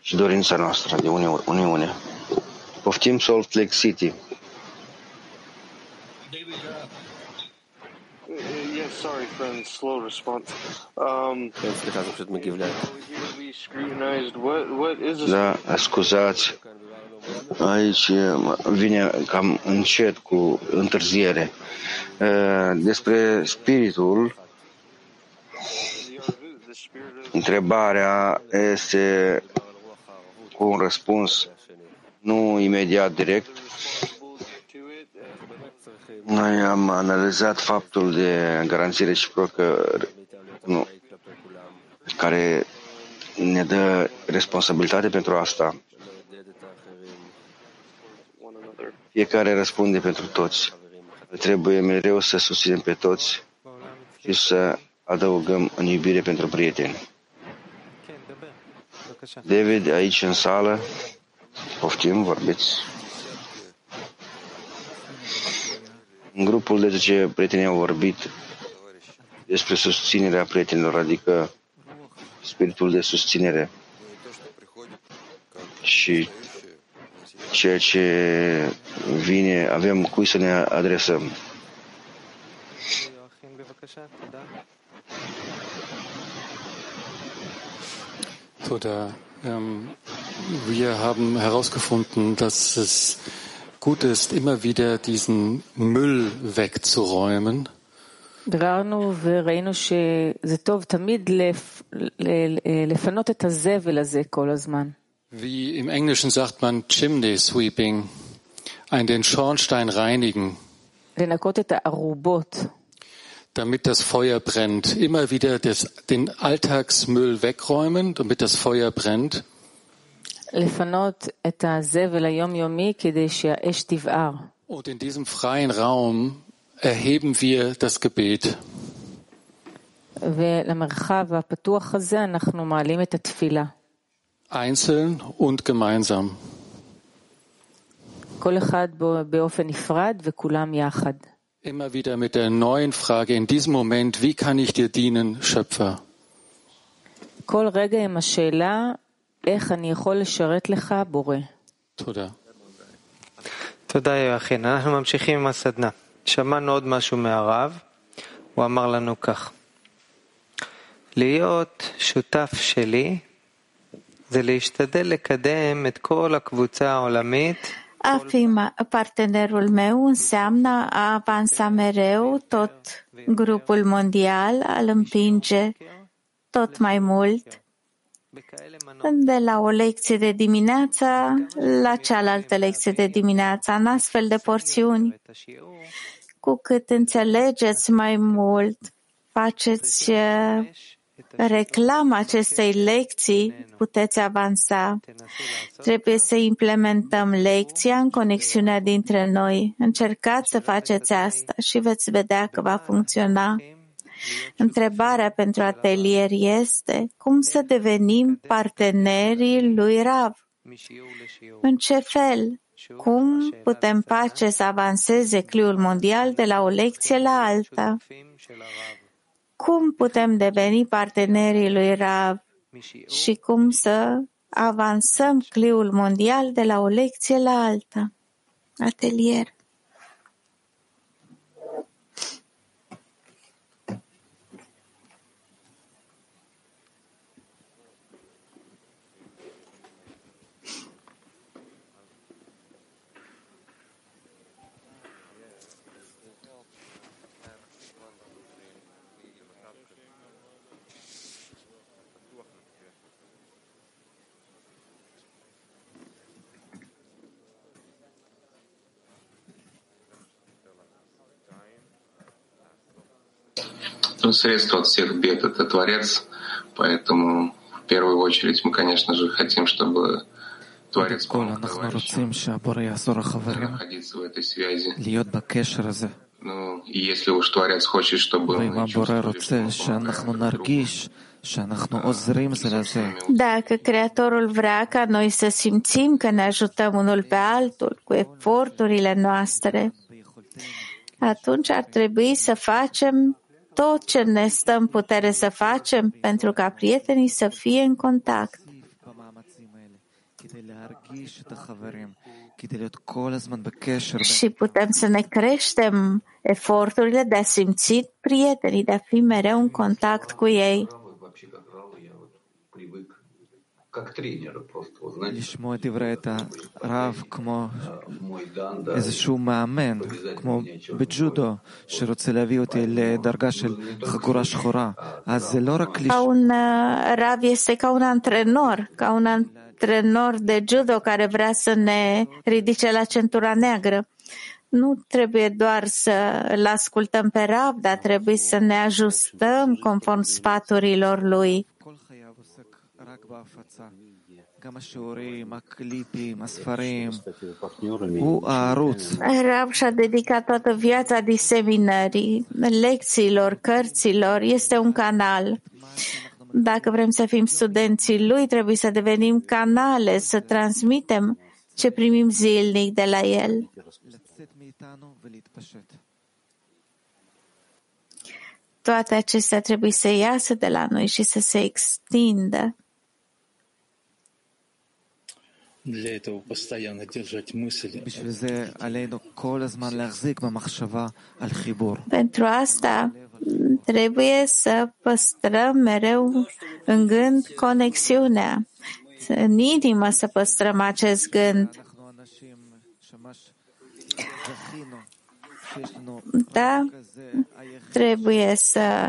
și dorința noastră de uni- Uniune. Poftim Salt Lake City. What is this? Da, scuzați, aici mă, vine cam încet cu întârziere. Uh, Despre spiritul Întrebarea este cu un răspuns nu imediat direct. Noi am analizat faptul de garanție reciprocă nu, care ne dă responsabilitate pentru asta. Fiecare răspunde pentru toți. Trebuie mereu să susținem pe toți și să adăugăm în iubire pentru prieteni. David, aici în sală, poftim, vorbiți. În grupul de 10 prieteni au vorbit despre susținerea prietenilor, adică spiritul de susținere și ceea ce vine, avem cui să ne adresăm. Toda, ähm, wir haben herausgefunden, dass es gut ist, immer wieder diesen Müll wegzuräumen. ביררנו וראינו שזה טוב תמיד לפ... לפנות את הזבל הזה כל הזמן. Wie im Englischen sagt man Chimney Sweeping, ein den Schornstein reinigen, לנקות את הארובות, damit das Feuer brennt. Immer wieder das, den Alltagsmüll wegräumen, damit das Feuer brennt. Und in diesem freien Raum erheben wir das Gebet. ולמרחב הפתוח הזה אנחנו מעלים את התפילה. Einzeln und gemeinsam. כל אחד בו- באופן נפרד וכולם יחד. Immer wieder mit der neuen Frage in diesem Moment, wie kann ich dir dienen, Schöpfer? כל רגע עם השאלה, איך אני יכול לשרת לך, בורא. תודה. תודה יואכין. אנחנו ממשיכים עם הסדנה. שמענו עוד משהו מהרב. הוא אמר לנו כך: להיות שותף שלי זה להשתדל לקדם את כל הקבוצה העולמית A fi partenerul meu înseamnă a avansa mereu tot grupul mondial, al împinge tot mai mult de la o lecție de dimineață la cealaltă lecție de dimineață, în astfel de porțiuni. Cu cât înțelegeți mai mult, faceți uh, reclam acestei lecții, puteți avansa. Trebuie să implementăm lecția în conexiunea dintre noi. Încercați să faceți asta și veți vedea că va funcționa. Întrebarea pentru atelier este cum să devenim partenerii lui Rav. În ce fel? Cum putem face să avanseze cliul mondial de la o lecție la alta? Cum putem deveni partenerii lui Rav și cum să avansăm cliul mondial de la o lecție la alta? Atelier. ну, средство от всех бед — это Творец, поэтому в первую очередь мы, конечно же, хотим, чтобы Творец помог товарищам находиться в этой связи. Ну, и если уж Творец хочет, чтобы мы чувствовали, что мы помогаем Dacă Creatorul vrea ca noi să simțim că ne ajutăm unul pe altul cu eforturile noastre, atunci ar trebui să facem tot ce ne stă în putere să facem pentru ca prietenii să fie în contact. Și putem să ne creștem eforturile de a simți prietenii, de a fi mereu în contact cu ei. לשמוע את דברי את הרב כמו איזשהו מאמן, כמו בג'ודו, שרוצה להביא אותי לדרגה של חגורה שחורה. אז זה לא רק Ca un uh, rav este ca un antrenor, ca un antrenor de judo care vrea să ne ridice la centura neagră. Nu trebuie doar să îl ascultăm pe rav, dar trebuie să ne ajustăm conform sfaturilor lui. Rab și-a dedicat toată viața diseminării, lecțiilor, cărților. Este un canal. Dacă vrem să fim studenții lui, trebuie să devenim canale, să transmitem ce primim zilnic de la el toate acestea trebuie să iasă de la noi și să se extindă. Pentru asta trebuie să păstrăm mereu în gând conexiunea, în inimă să păstrăm acest gând. Da, trebuie să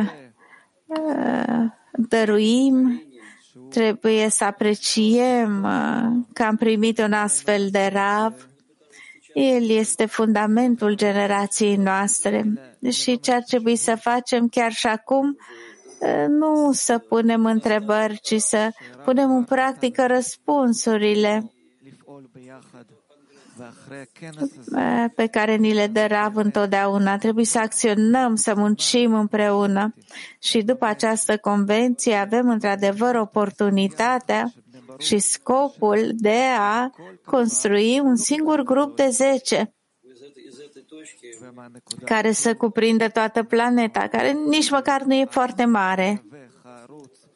uh, dăruim trebuie să apreciem uh, că am primit un astfel de rav. El este fundamentul generației noastre și ce ar trebui să facem chiar și acum, uh, nu să punem întrebări, ci să punem în practică răspunsurile pe care ni le dă Rav întotdeauna. Trebuie să acționăm, să muncim împreună. Și după această convenție avem într-adevăr oportunitatea și scopul de a construi un singur grup de 10 care să cuprindă toată planeta, care nici măcar nu e foarte mare. המתווך, הערוץ,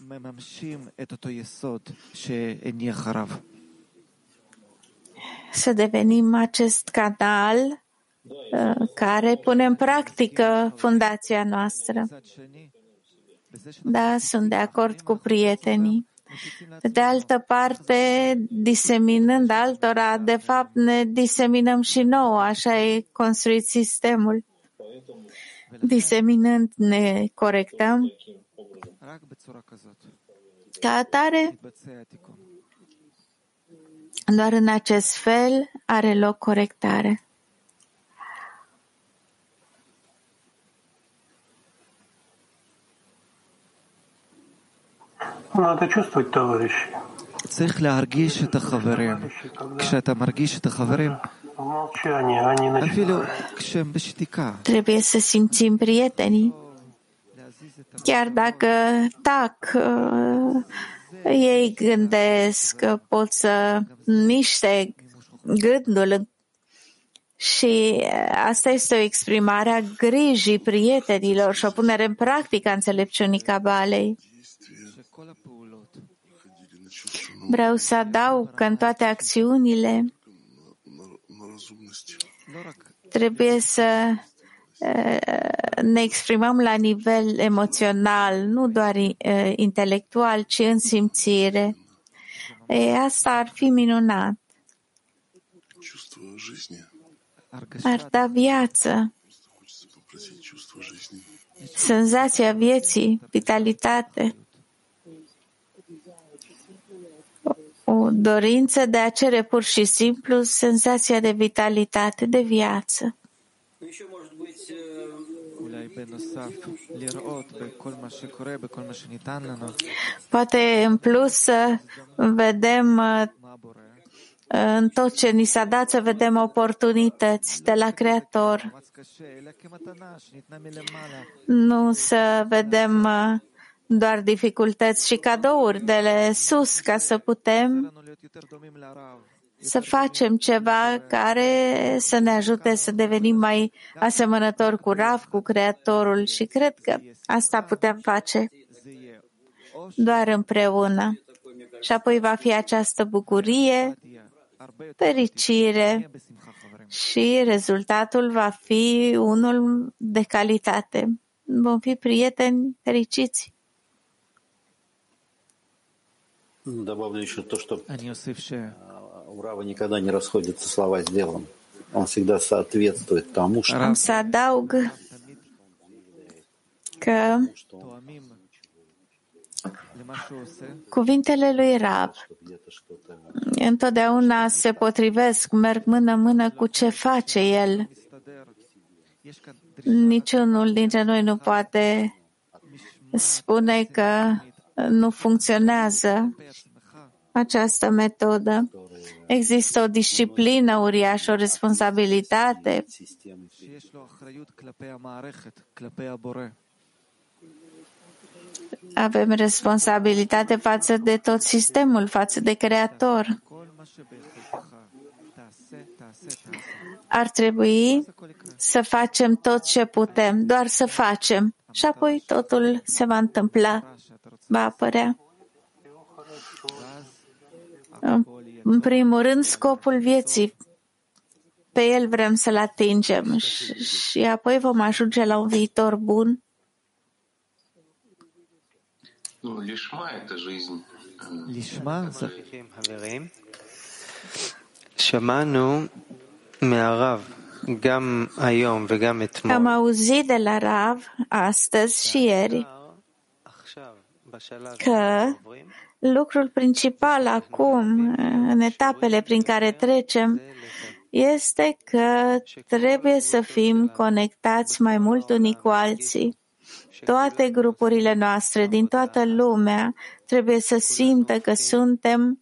ומממשים את אותו יסוד שהניח הרב. să devenim acest canal uh, care pune în practică fundația noastră. Da, sunt de acord cu prietenii. Pe de altă parte, diseminând altora, de fapt ne diseminăm și nouă, așa e construit sistemul. Diseminând ne corectăm. Ca atare, doar în acest fel are loc corectare. Надо чувствовать, товарищи. צריך להרגיש את החברים. כשאתה מרגיש את החברים, В молчании они начинают אפילו כשהם בשתיקה, Trebuie să simțim prietenii. להזיז את Chiar dacă tac, uh, ei gândesc, că pot să miște gândul și eh, asta este o exprimare a grijii prietenilor și o punere în practică a înțelepciunii cabalei. Vreau să adaug că în toate acțiunile trebuie să Eh, ne exprimăm la nivel emoțional, nu doar eh, intelectual, ci în simțire. Asta ar fi minunat. Ar da viață. Senzația vieții, vitalitate. O dorință de a cere pur și simplu senzația de vitalitate, de viață. Poate în plus să vedem uh, în tot ce ni s-a dat să vedem oportunități de la Creator. Nu să vedem uh, doar dificultăți și cadouri de sus ca să putem să facem ceva care să ne ajute să devenim mai asemănători cu Rav, cu Creatorul și cred că asta putem face doar împreună. Și apoi va fi această bucurie, fericire și rezultatul va fi unul de calitate. Vom fi prieteni fericiți. Добавлю еще то, что am să adaug că Cuvintele lui Rab. Întotdeauna se potrivesc, merg mână-mână cu ce face el. Niciunul dintre noi nu poate spune că nu funcționează această metodă. Există o disciplină uriașă, o responsabilitate avem responsabilitate față de tot sistemul, față de Creator. Ar trebui să facem tot ce putem, doar să facem și apoi totul se va întâmpla, va apărea. Da. În primul rând, scopul vieții. Pe el vrem să-l atingem și apoi vom ajunge la un viitor bun. Lishma שמענו מהרב גם היום וגם אתמול. am auzit de la Rav astăzi și ieri că lucrul principal acum, în etapele prin care trecem, este că trebuie să fim conectați mai mult unii cu alții. Toate grupurile noastre din toată lumea trebuie să simtă că suntem,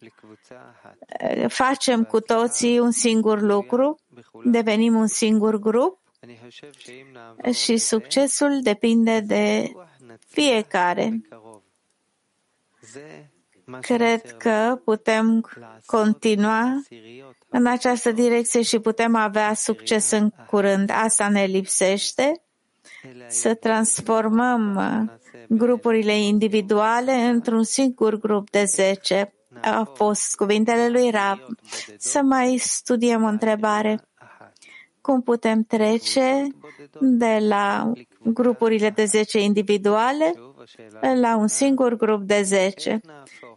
facem cu toții un singur lucru, devenim un singur grup și succesul depinde de fiecare. Cred că putem continua în această direcție și putem avea succes în curând. Asta ne lipsește, să transformăm grupurile individuale într-un singur grup de 10. A fost cuvintele lui Rab. Să mai studiem o întrebare. Cum putem trece de la grupurile de 10 individuale la un singur grup de 10?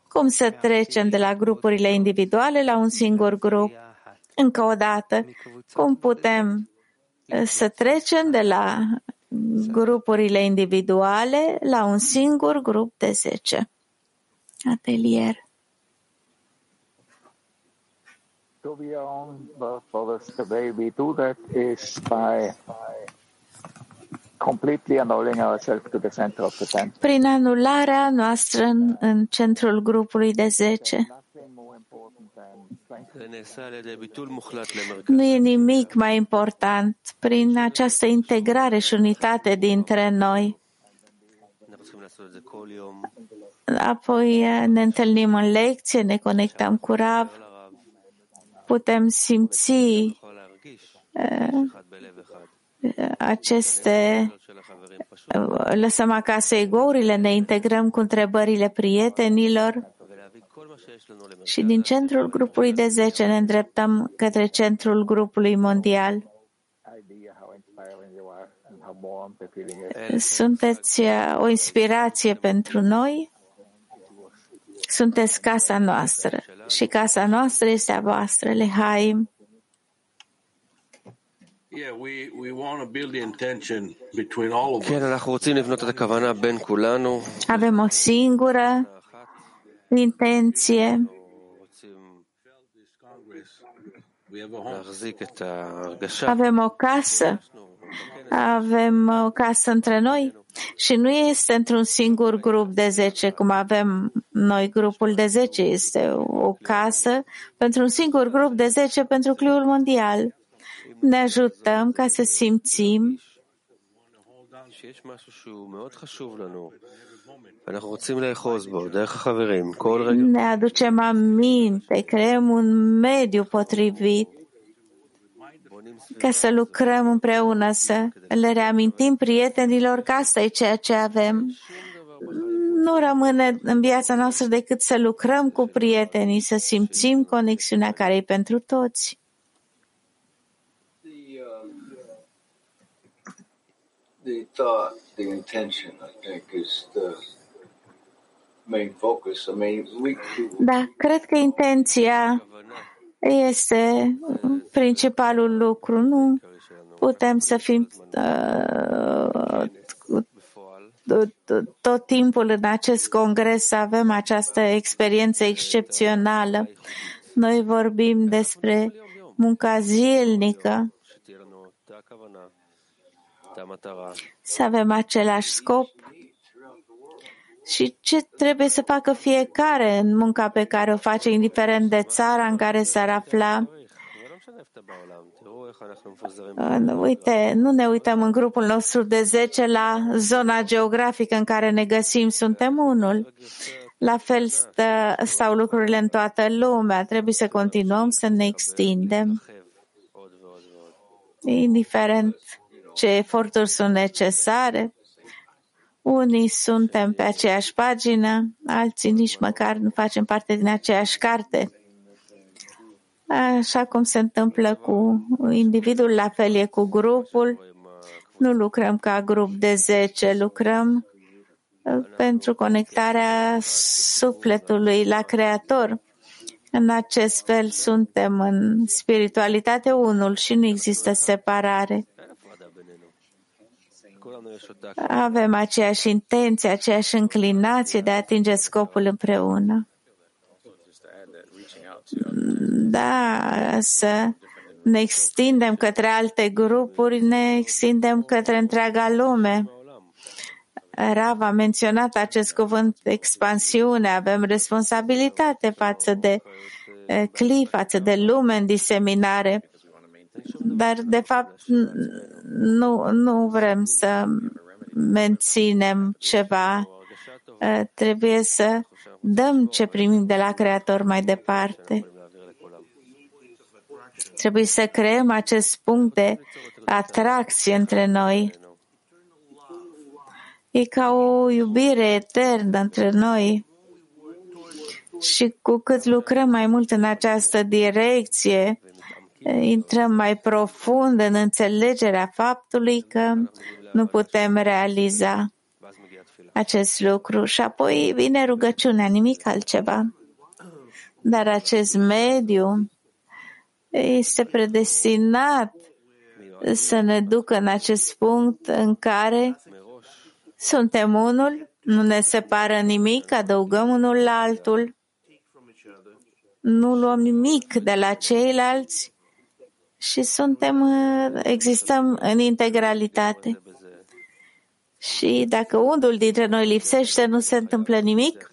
Cum să trecem de la grupurile individuale la un singur grup? Încă o dată, cum putem să trecem de la grupurile individuale la un singur grup de 10? Atelier. To be on the fullest the way we do that is by Prin anularea noastră în, în centrul grupului de 10. Nu e nimic mai important prin această integrare și unitate dintre noi. Apoi ne întâlnim în lecție, ne conectăm cu Rav, putem simți aceste lăsăm acasă egourile, ne integrăm cu întrebările prietenilor și din centrul grupului de 10 ne îndreptăm către centrul grupului mondial. Sunteți o inspirație pentru noi, sunteți casa noastră și casa noastră este a voastră, Lehaim. כן, אנחנו רוצים לבנות את הכוונה בין כולנו. Avem o singură intenție. להחזיק את ההרגשה. Avem o casă. Avem o casă între noi și nu este într-un singur grup de 10, cum avem noi grupul de 10. Este o casă pentru un singur grup de 10 pentru Cliul Mondial. ne ajutăm ca să simțim ne aducem aminte, creăm un mediu potrivit ca să lucrăm împreună, să le reamintim prietenilor că asta e ceea ce avem. Nu rămâne în viața noastră decât să lucrăm cu prietenii, să simțim conexiunea care e pentru toți. The thought, the intention, I think, is the Da, cred că intenția este principalul lucru. Nu putem să fim uh, tot timpul în acest congres să avem această experiență excepțională. Noi vorbim despre munca zilnică, să avem același scop și ce trebuie să facă fiecare în munca pe care o face, indiferent de țara în care s-ar afla. Uite, nu ne uităm în grupul nostru de 10 la zona geografică în care ne găsim, suntem unul. La fel stă, stau lucrurile în toată lumea. Trebuie să continuăm să ne extindem, indiferent ce eforturi sunt necesare. Unii suntem pe aceeași pagină, alții nici măcar nu facem parte din aceeași carte. Așa cum se întâmplă cu individul, la fel e cu grupul. Nu lucrăm ca grup de 10, lucrăm uh, pentru conectarea sufletului la Creator. În acest fel suntem în spiritualitate unul și nu există separare. Avem aceeași intenție, aceeași înclinație de a atinge scopul împreună. Da, să ne extindem către alte grupuri, ne extindem către întreaga lume. Rav a menționat acest cuvânt expansiune, avem responsabilitate față de cli, față de lume în diseminare, dar de fapt nu, nu vrem să menținem ceva, trebuie să dăm ce primim de la Creator mai departe. Trebuie să creăm acest punct de atracție între noi. E ca o iubire eternă între noi. Și cu cât lucrăm mai mult în această direcție, intrăm mai profund în înțelegerea faptului că nu putem realiza acest lucru și apoi vine rugăciunea, nimic altceva. Dar acest mediu este predestinat să ne ducă în acest punct în care suntem unul, nu ne separă nimic, adăugăm unul la altul, nu luăm nimic de la ceilalți și suntem, existăm în integralitate. Și dacă unul dintre noi lipsește, nu se întâmplă nimic.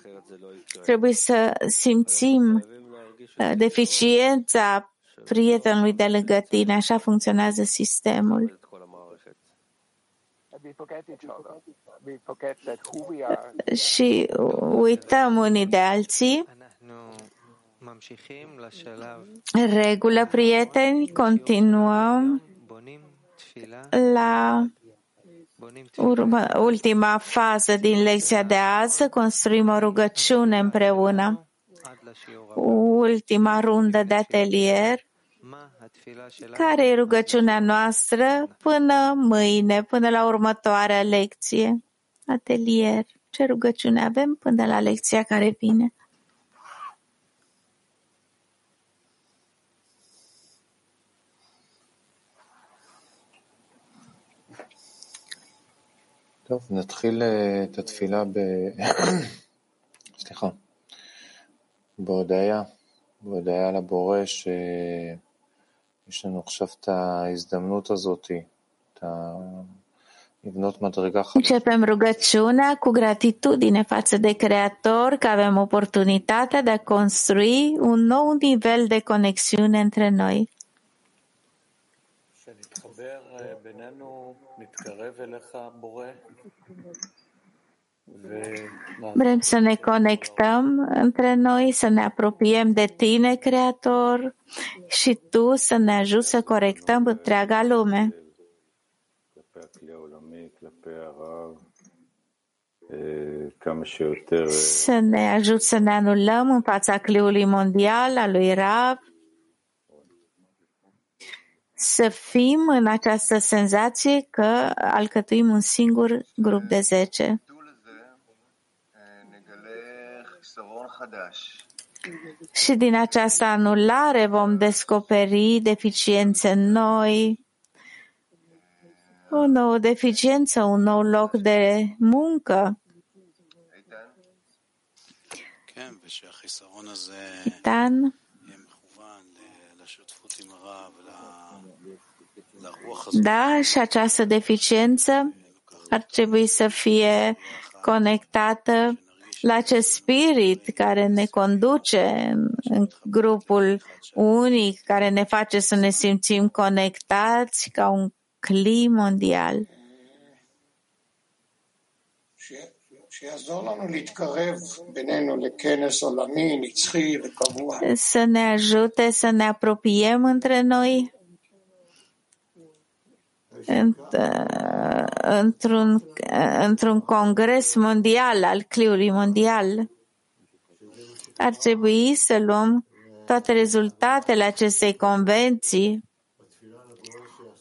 Trebuie să simțim uh, deficiența prietenului de lângă tine. Așa funcționează sistemul. Și uităm unii de alții. Regulă, prieteni, continuăm la urmă, ultima fază din lecția de azi, să construim o rugăciune împreună. Ultima rundă de atelier. Care e rugăciunea noastră până mâine, până la următoarea lecție? Atelier. Ce rugăciune avem până la lecția care vine? טוב, נתחיל את התפילה ב... סליחה, בהודיה, בהודיה לבורא שיש לנו עכשיו את ההזדמנות הזאת, את ה... לבנות מדרגה חדשה. Începem rugăciunea cu gratitudine față de Creator că avem oportunitatea de a construi un nou nivel de conexiune între noi. Vrem să ne conectăm între noi, să ne apropiem de tine, Creator, și tu să ne ajuți să corectăm întreaga lume. Să ne ajut să ne anulăm în fața cliului mondial al lui Rav, să fim în această senzație că alcătuim un singur grup de zece. Și din această anulare vom descoperi deficiențe noi, o nouă deficiență, un nou loc de muncă. Dan, da, și această deficiență ar trebui să fie conectată la acest spirit care ne conduce în, în grupul unic, care ne face să ne simțim conectați ca un cli mondial. Să ne ajute să ne apropiem între noi într-un, într-un congres mondial al cliului mondial. Ar trebui să luăm toate rezultatele acestei convenții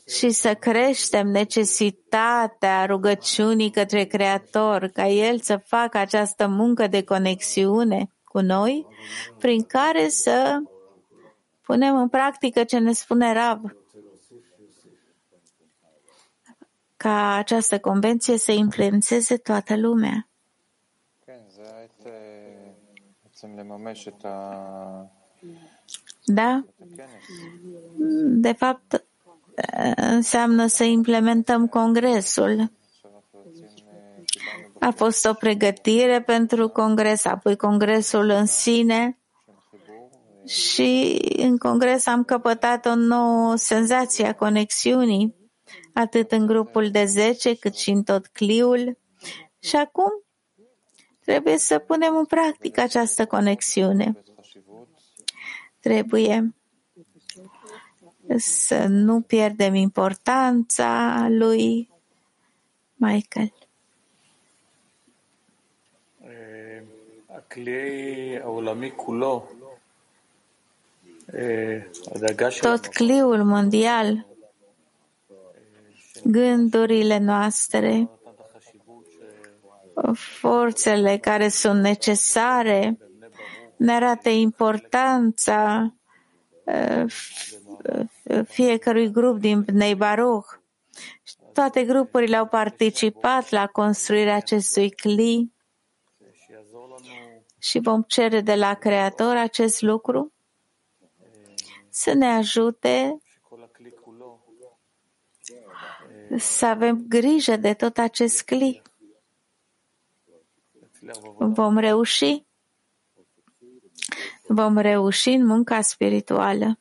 și să creștem necesitatea rugăciunii către Creator, ca El să facă această muncă de conexiune cu noi, prin care să punem în practică ce ne spune Rav. Ca această convenție să influențeze toată lumea. Da? De fapt, înseamnă să implementăm congresul. A fost o pregătire pentru congres, apoi congresul în sine și în congres am căpătat o nouă senzație a conexiunii, atât în grupul de 10 cât și în tot cliul. Și acum trebuie să punem în practică această conexiune. Trebuie să nu pierdem importanța lui Michael. Tot cliul mondial, gândurile noastre, forțele care sunt necesare, ne arată importanța fiecărui grup din Bnei Baruch. Toate grupurile au participat la construirea acestui cli și vom cere de la Creator acest lucru să ne ajute să avem grijă de tot acest cli. Vom reuși. Vom reuși în munca spirituală.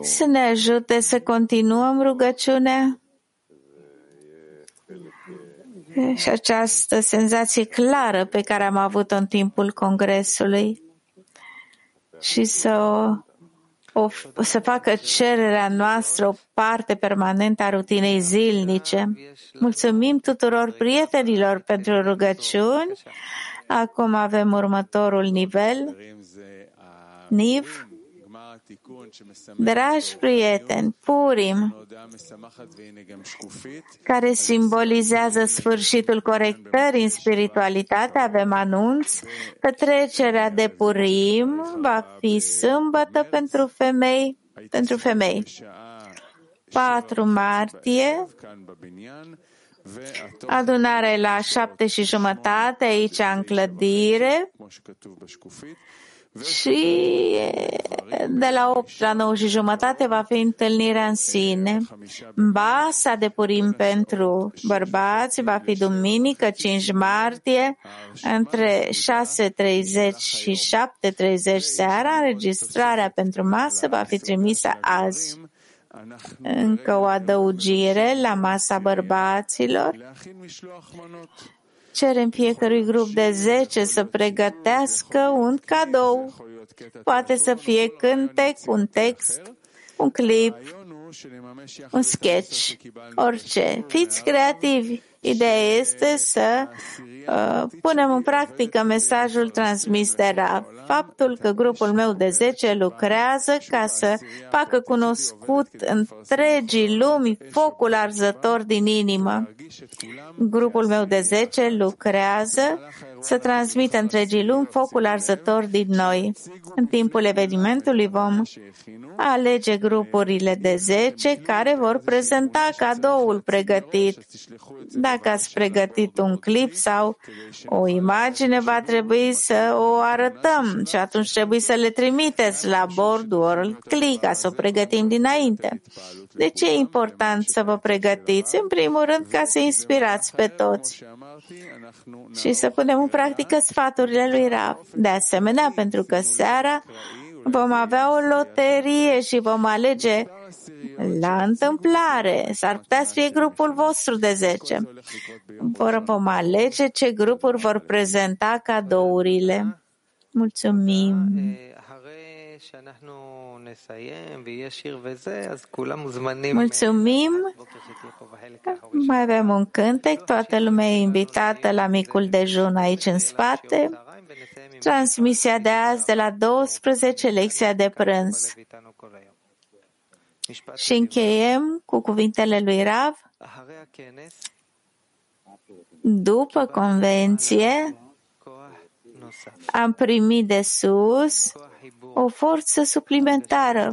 Să ne ajute să continuăm rugăciunea și această senzație clară pe care am avut-o în timpul congresului și să, o, să facă cererea noastră o parte permanentă a rutinei zilnice. Mulțumim tuturor prietenilor pentru rugăciuni. Acum avem următorul nivel. Niv. Dragi prieteni, Purim, care simbolizează sfârșitul corectării în spiritualitate, avem anunț că trecerea de Purim va fi sâmbătă pentru femei, pentru femei. 4 martie, adunare la șapte și jumătate aici în clădire și de la 8 la 9 și jumătate va fi întâlnirea în sine. Basa de purim pentru bărbați va fi duminică 5 martie între 6.30 și 7.30 seara. Înregistrarea pentru masă va fi trimisă azi. Încă o adăugire la masa bărbaților cerem fiecărui grup de 10 să pregătească un cadou. Poate să fie cântec, un text, un clip, un sketch, orice. Fiți creativi. Ideea este să uh, punem în practică mesajul transmis de Rav. Faptul că grupul meu de 10 lucrează ca să facă cunoscut întregii lumi focul arzător din inimă. Grupul meu de 10 lucrează să transmită întregii lumi focul arzător din noi. În timpul evenimentului vom alege grupurile de 10 care vor prezenta cadoul pregătit. Dacă ați pregătit un clip sau o imagine, va trebui să o arătăm și atunci trebuie să le trimiteți la bord World Click ca să o pregătim dinainte. De ce e important să vă pregătiți? În primul rând ca să inspirați pe toți și să punem în practică sfaturile lui Rav. De asemenea, pentru că seara vom avea o loterie și vom alege la întâmplare. S-ar putea să fie grupul vostru de 10. Vor, vom alege ce grupuri vor prezenta cadourile. Mulțumim! Mulțumim! Mai avem un cântec, toată lumea e invitată la micul dejun aici în spate. Transmisia de azi de la 12, lecția de prânz. Și încheiem cu cuvintele lui Rav. După convenție, am primit de sus o forță suplimentară,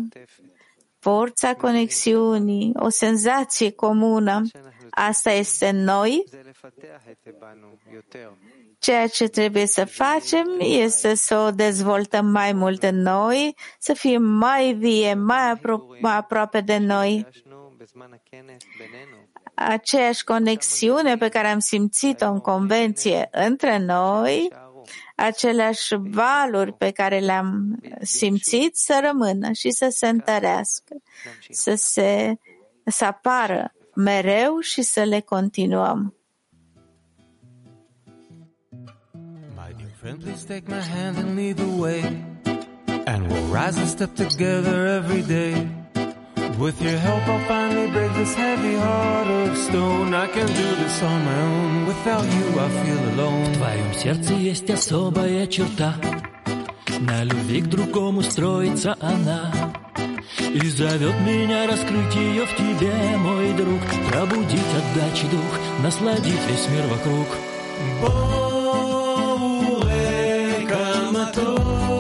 forța conexiunii, o senzație comună. Asta este noi. Ceea ce trebuie să facem este să o dezvoltăm mai mult în noi, să fie mai vie, mai, apro- mai aproape de noi. Aceeași conexiune pe care am simțit-o în convenție între noi, aceleași valuri pe care le-am simțit să rămână și să se întărească, să se să apară mereu și să le continuăm. Friend, please take my hand and lead the way. And we'll rise and step together every day. With your help, I'll finally break this heavy heart of stone. I can do this on my own. Without you, I feel alone. В твоем сердце есть особая черта. На любви к другому строится она. И зовет меня раскрыть ее в тебе, мой друг. Пробудить отдачи дух, насладить весь мир вокруг. matou.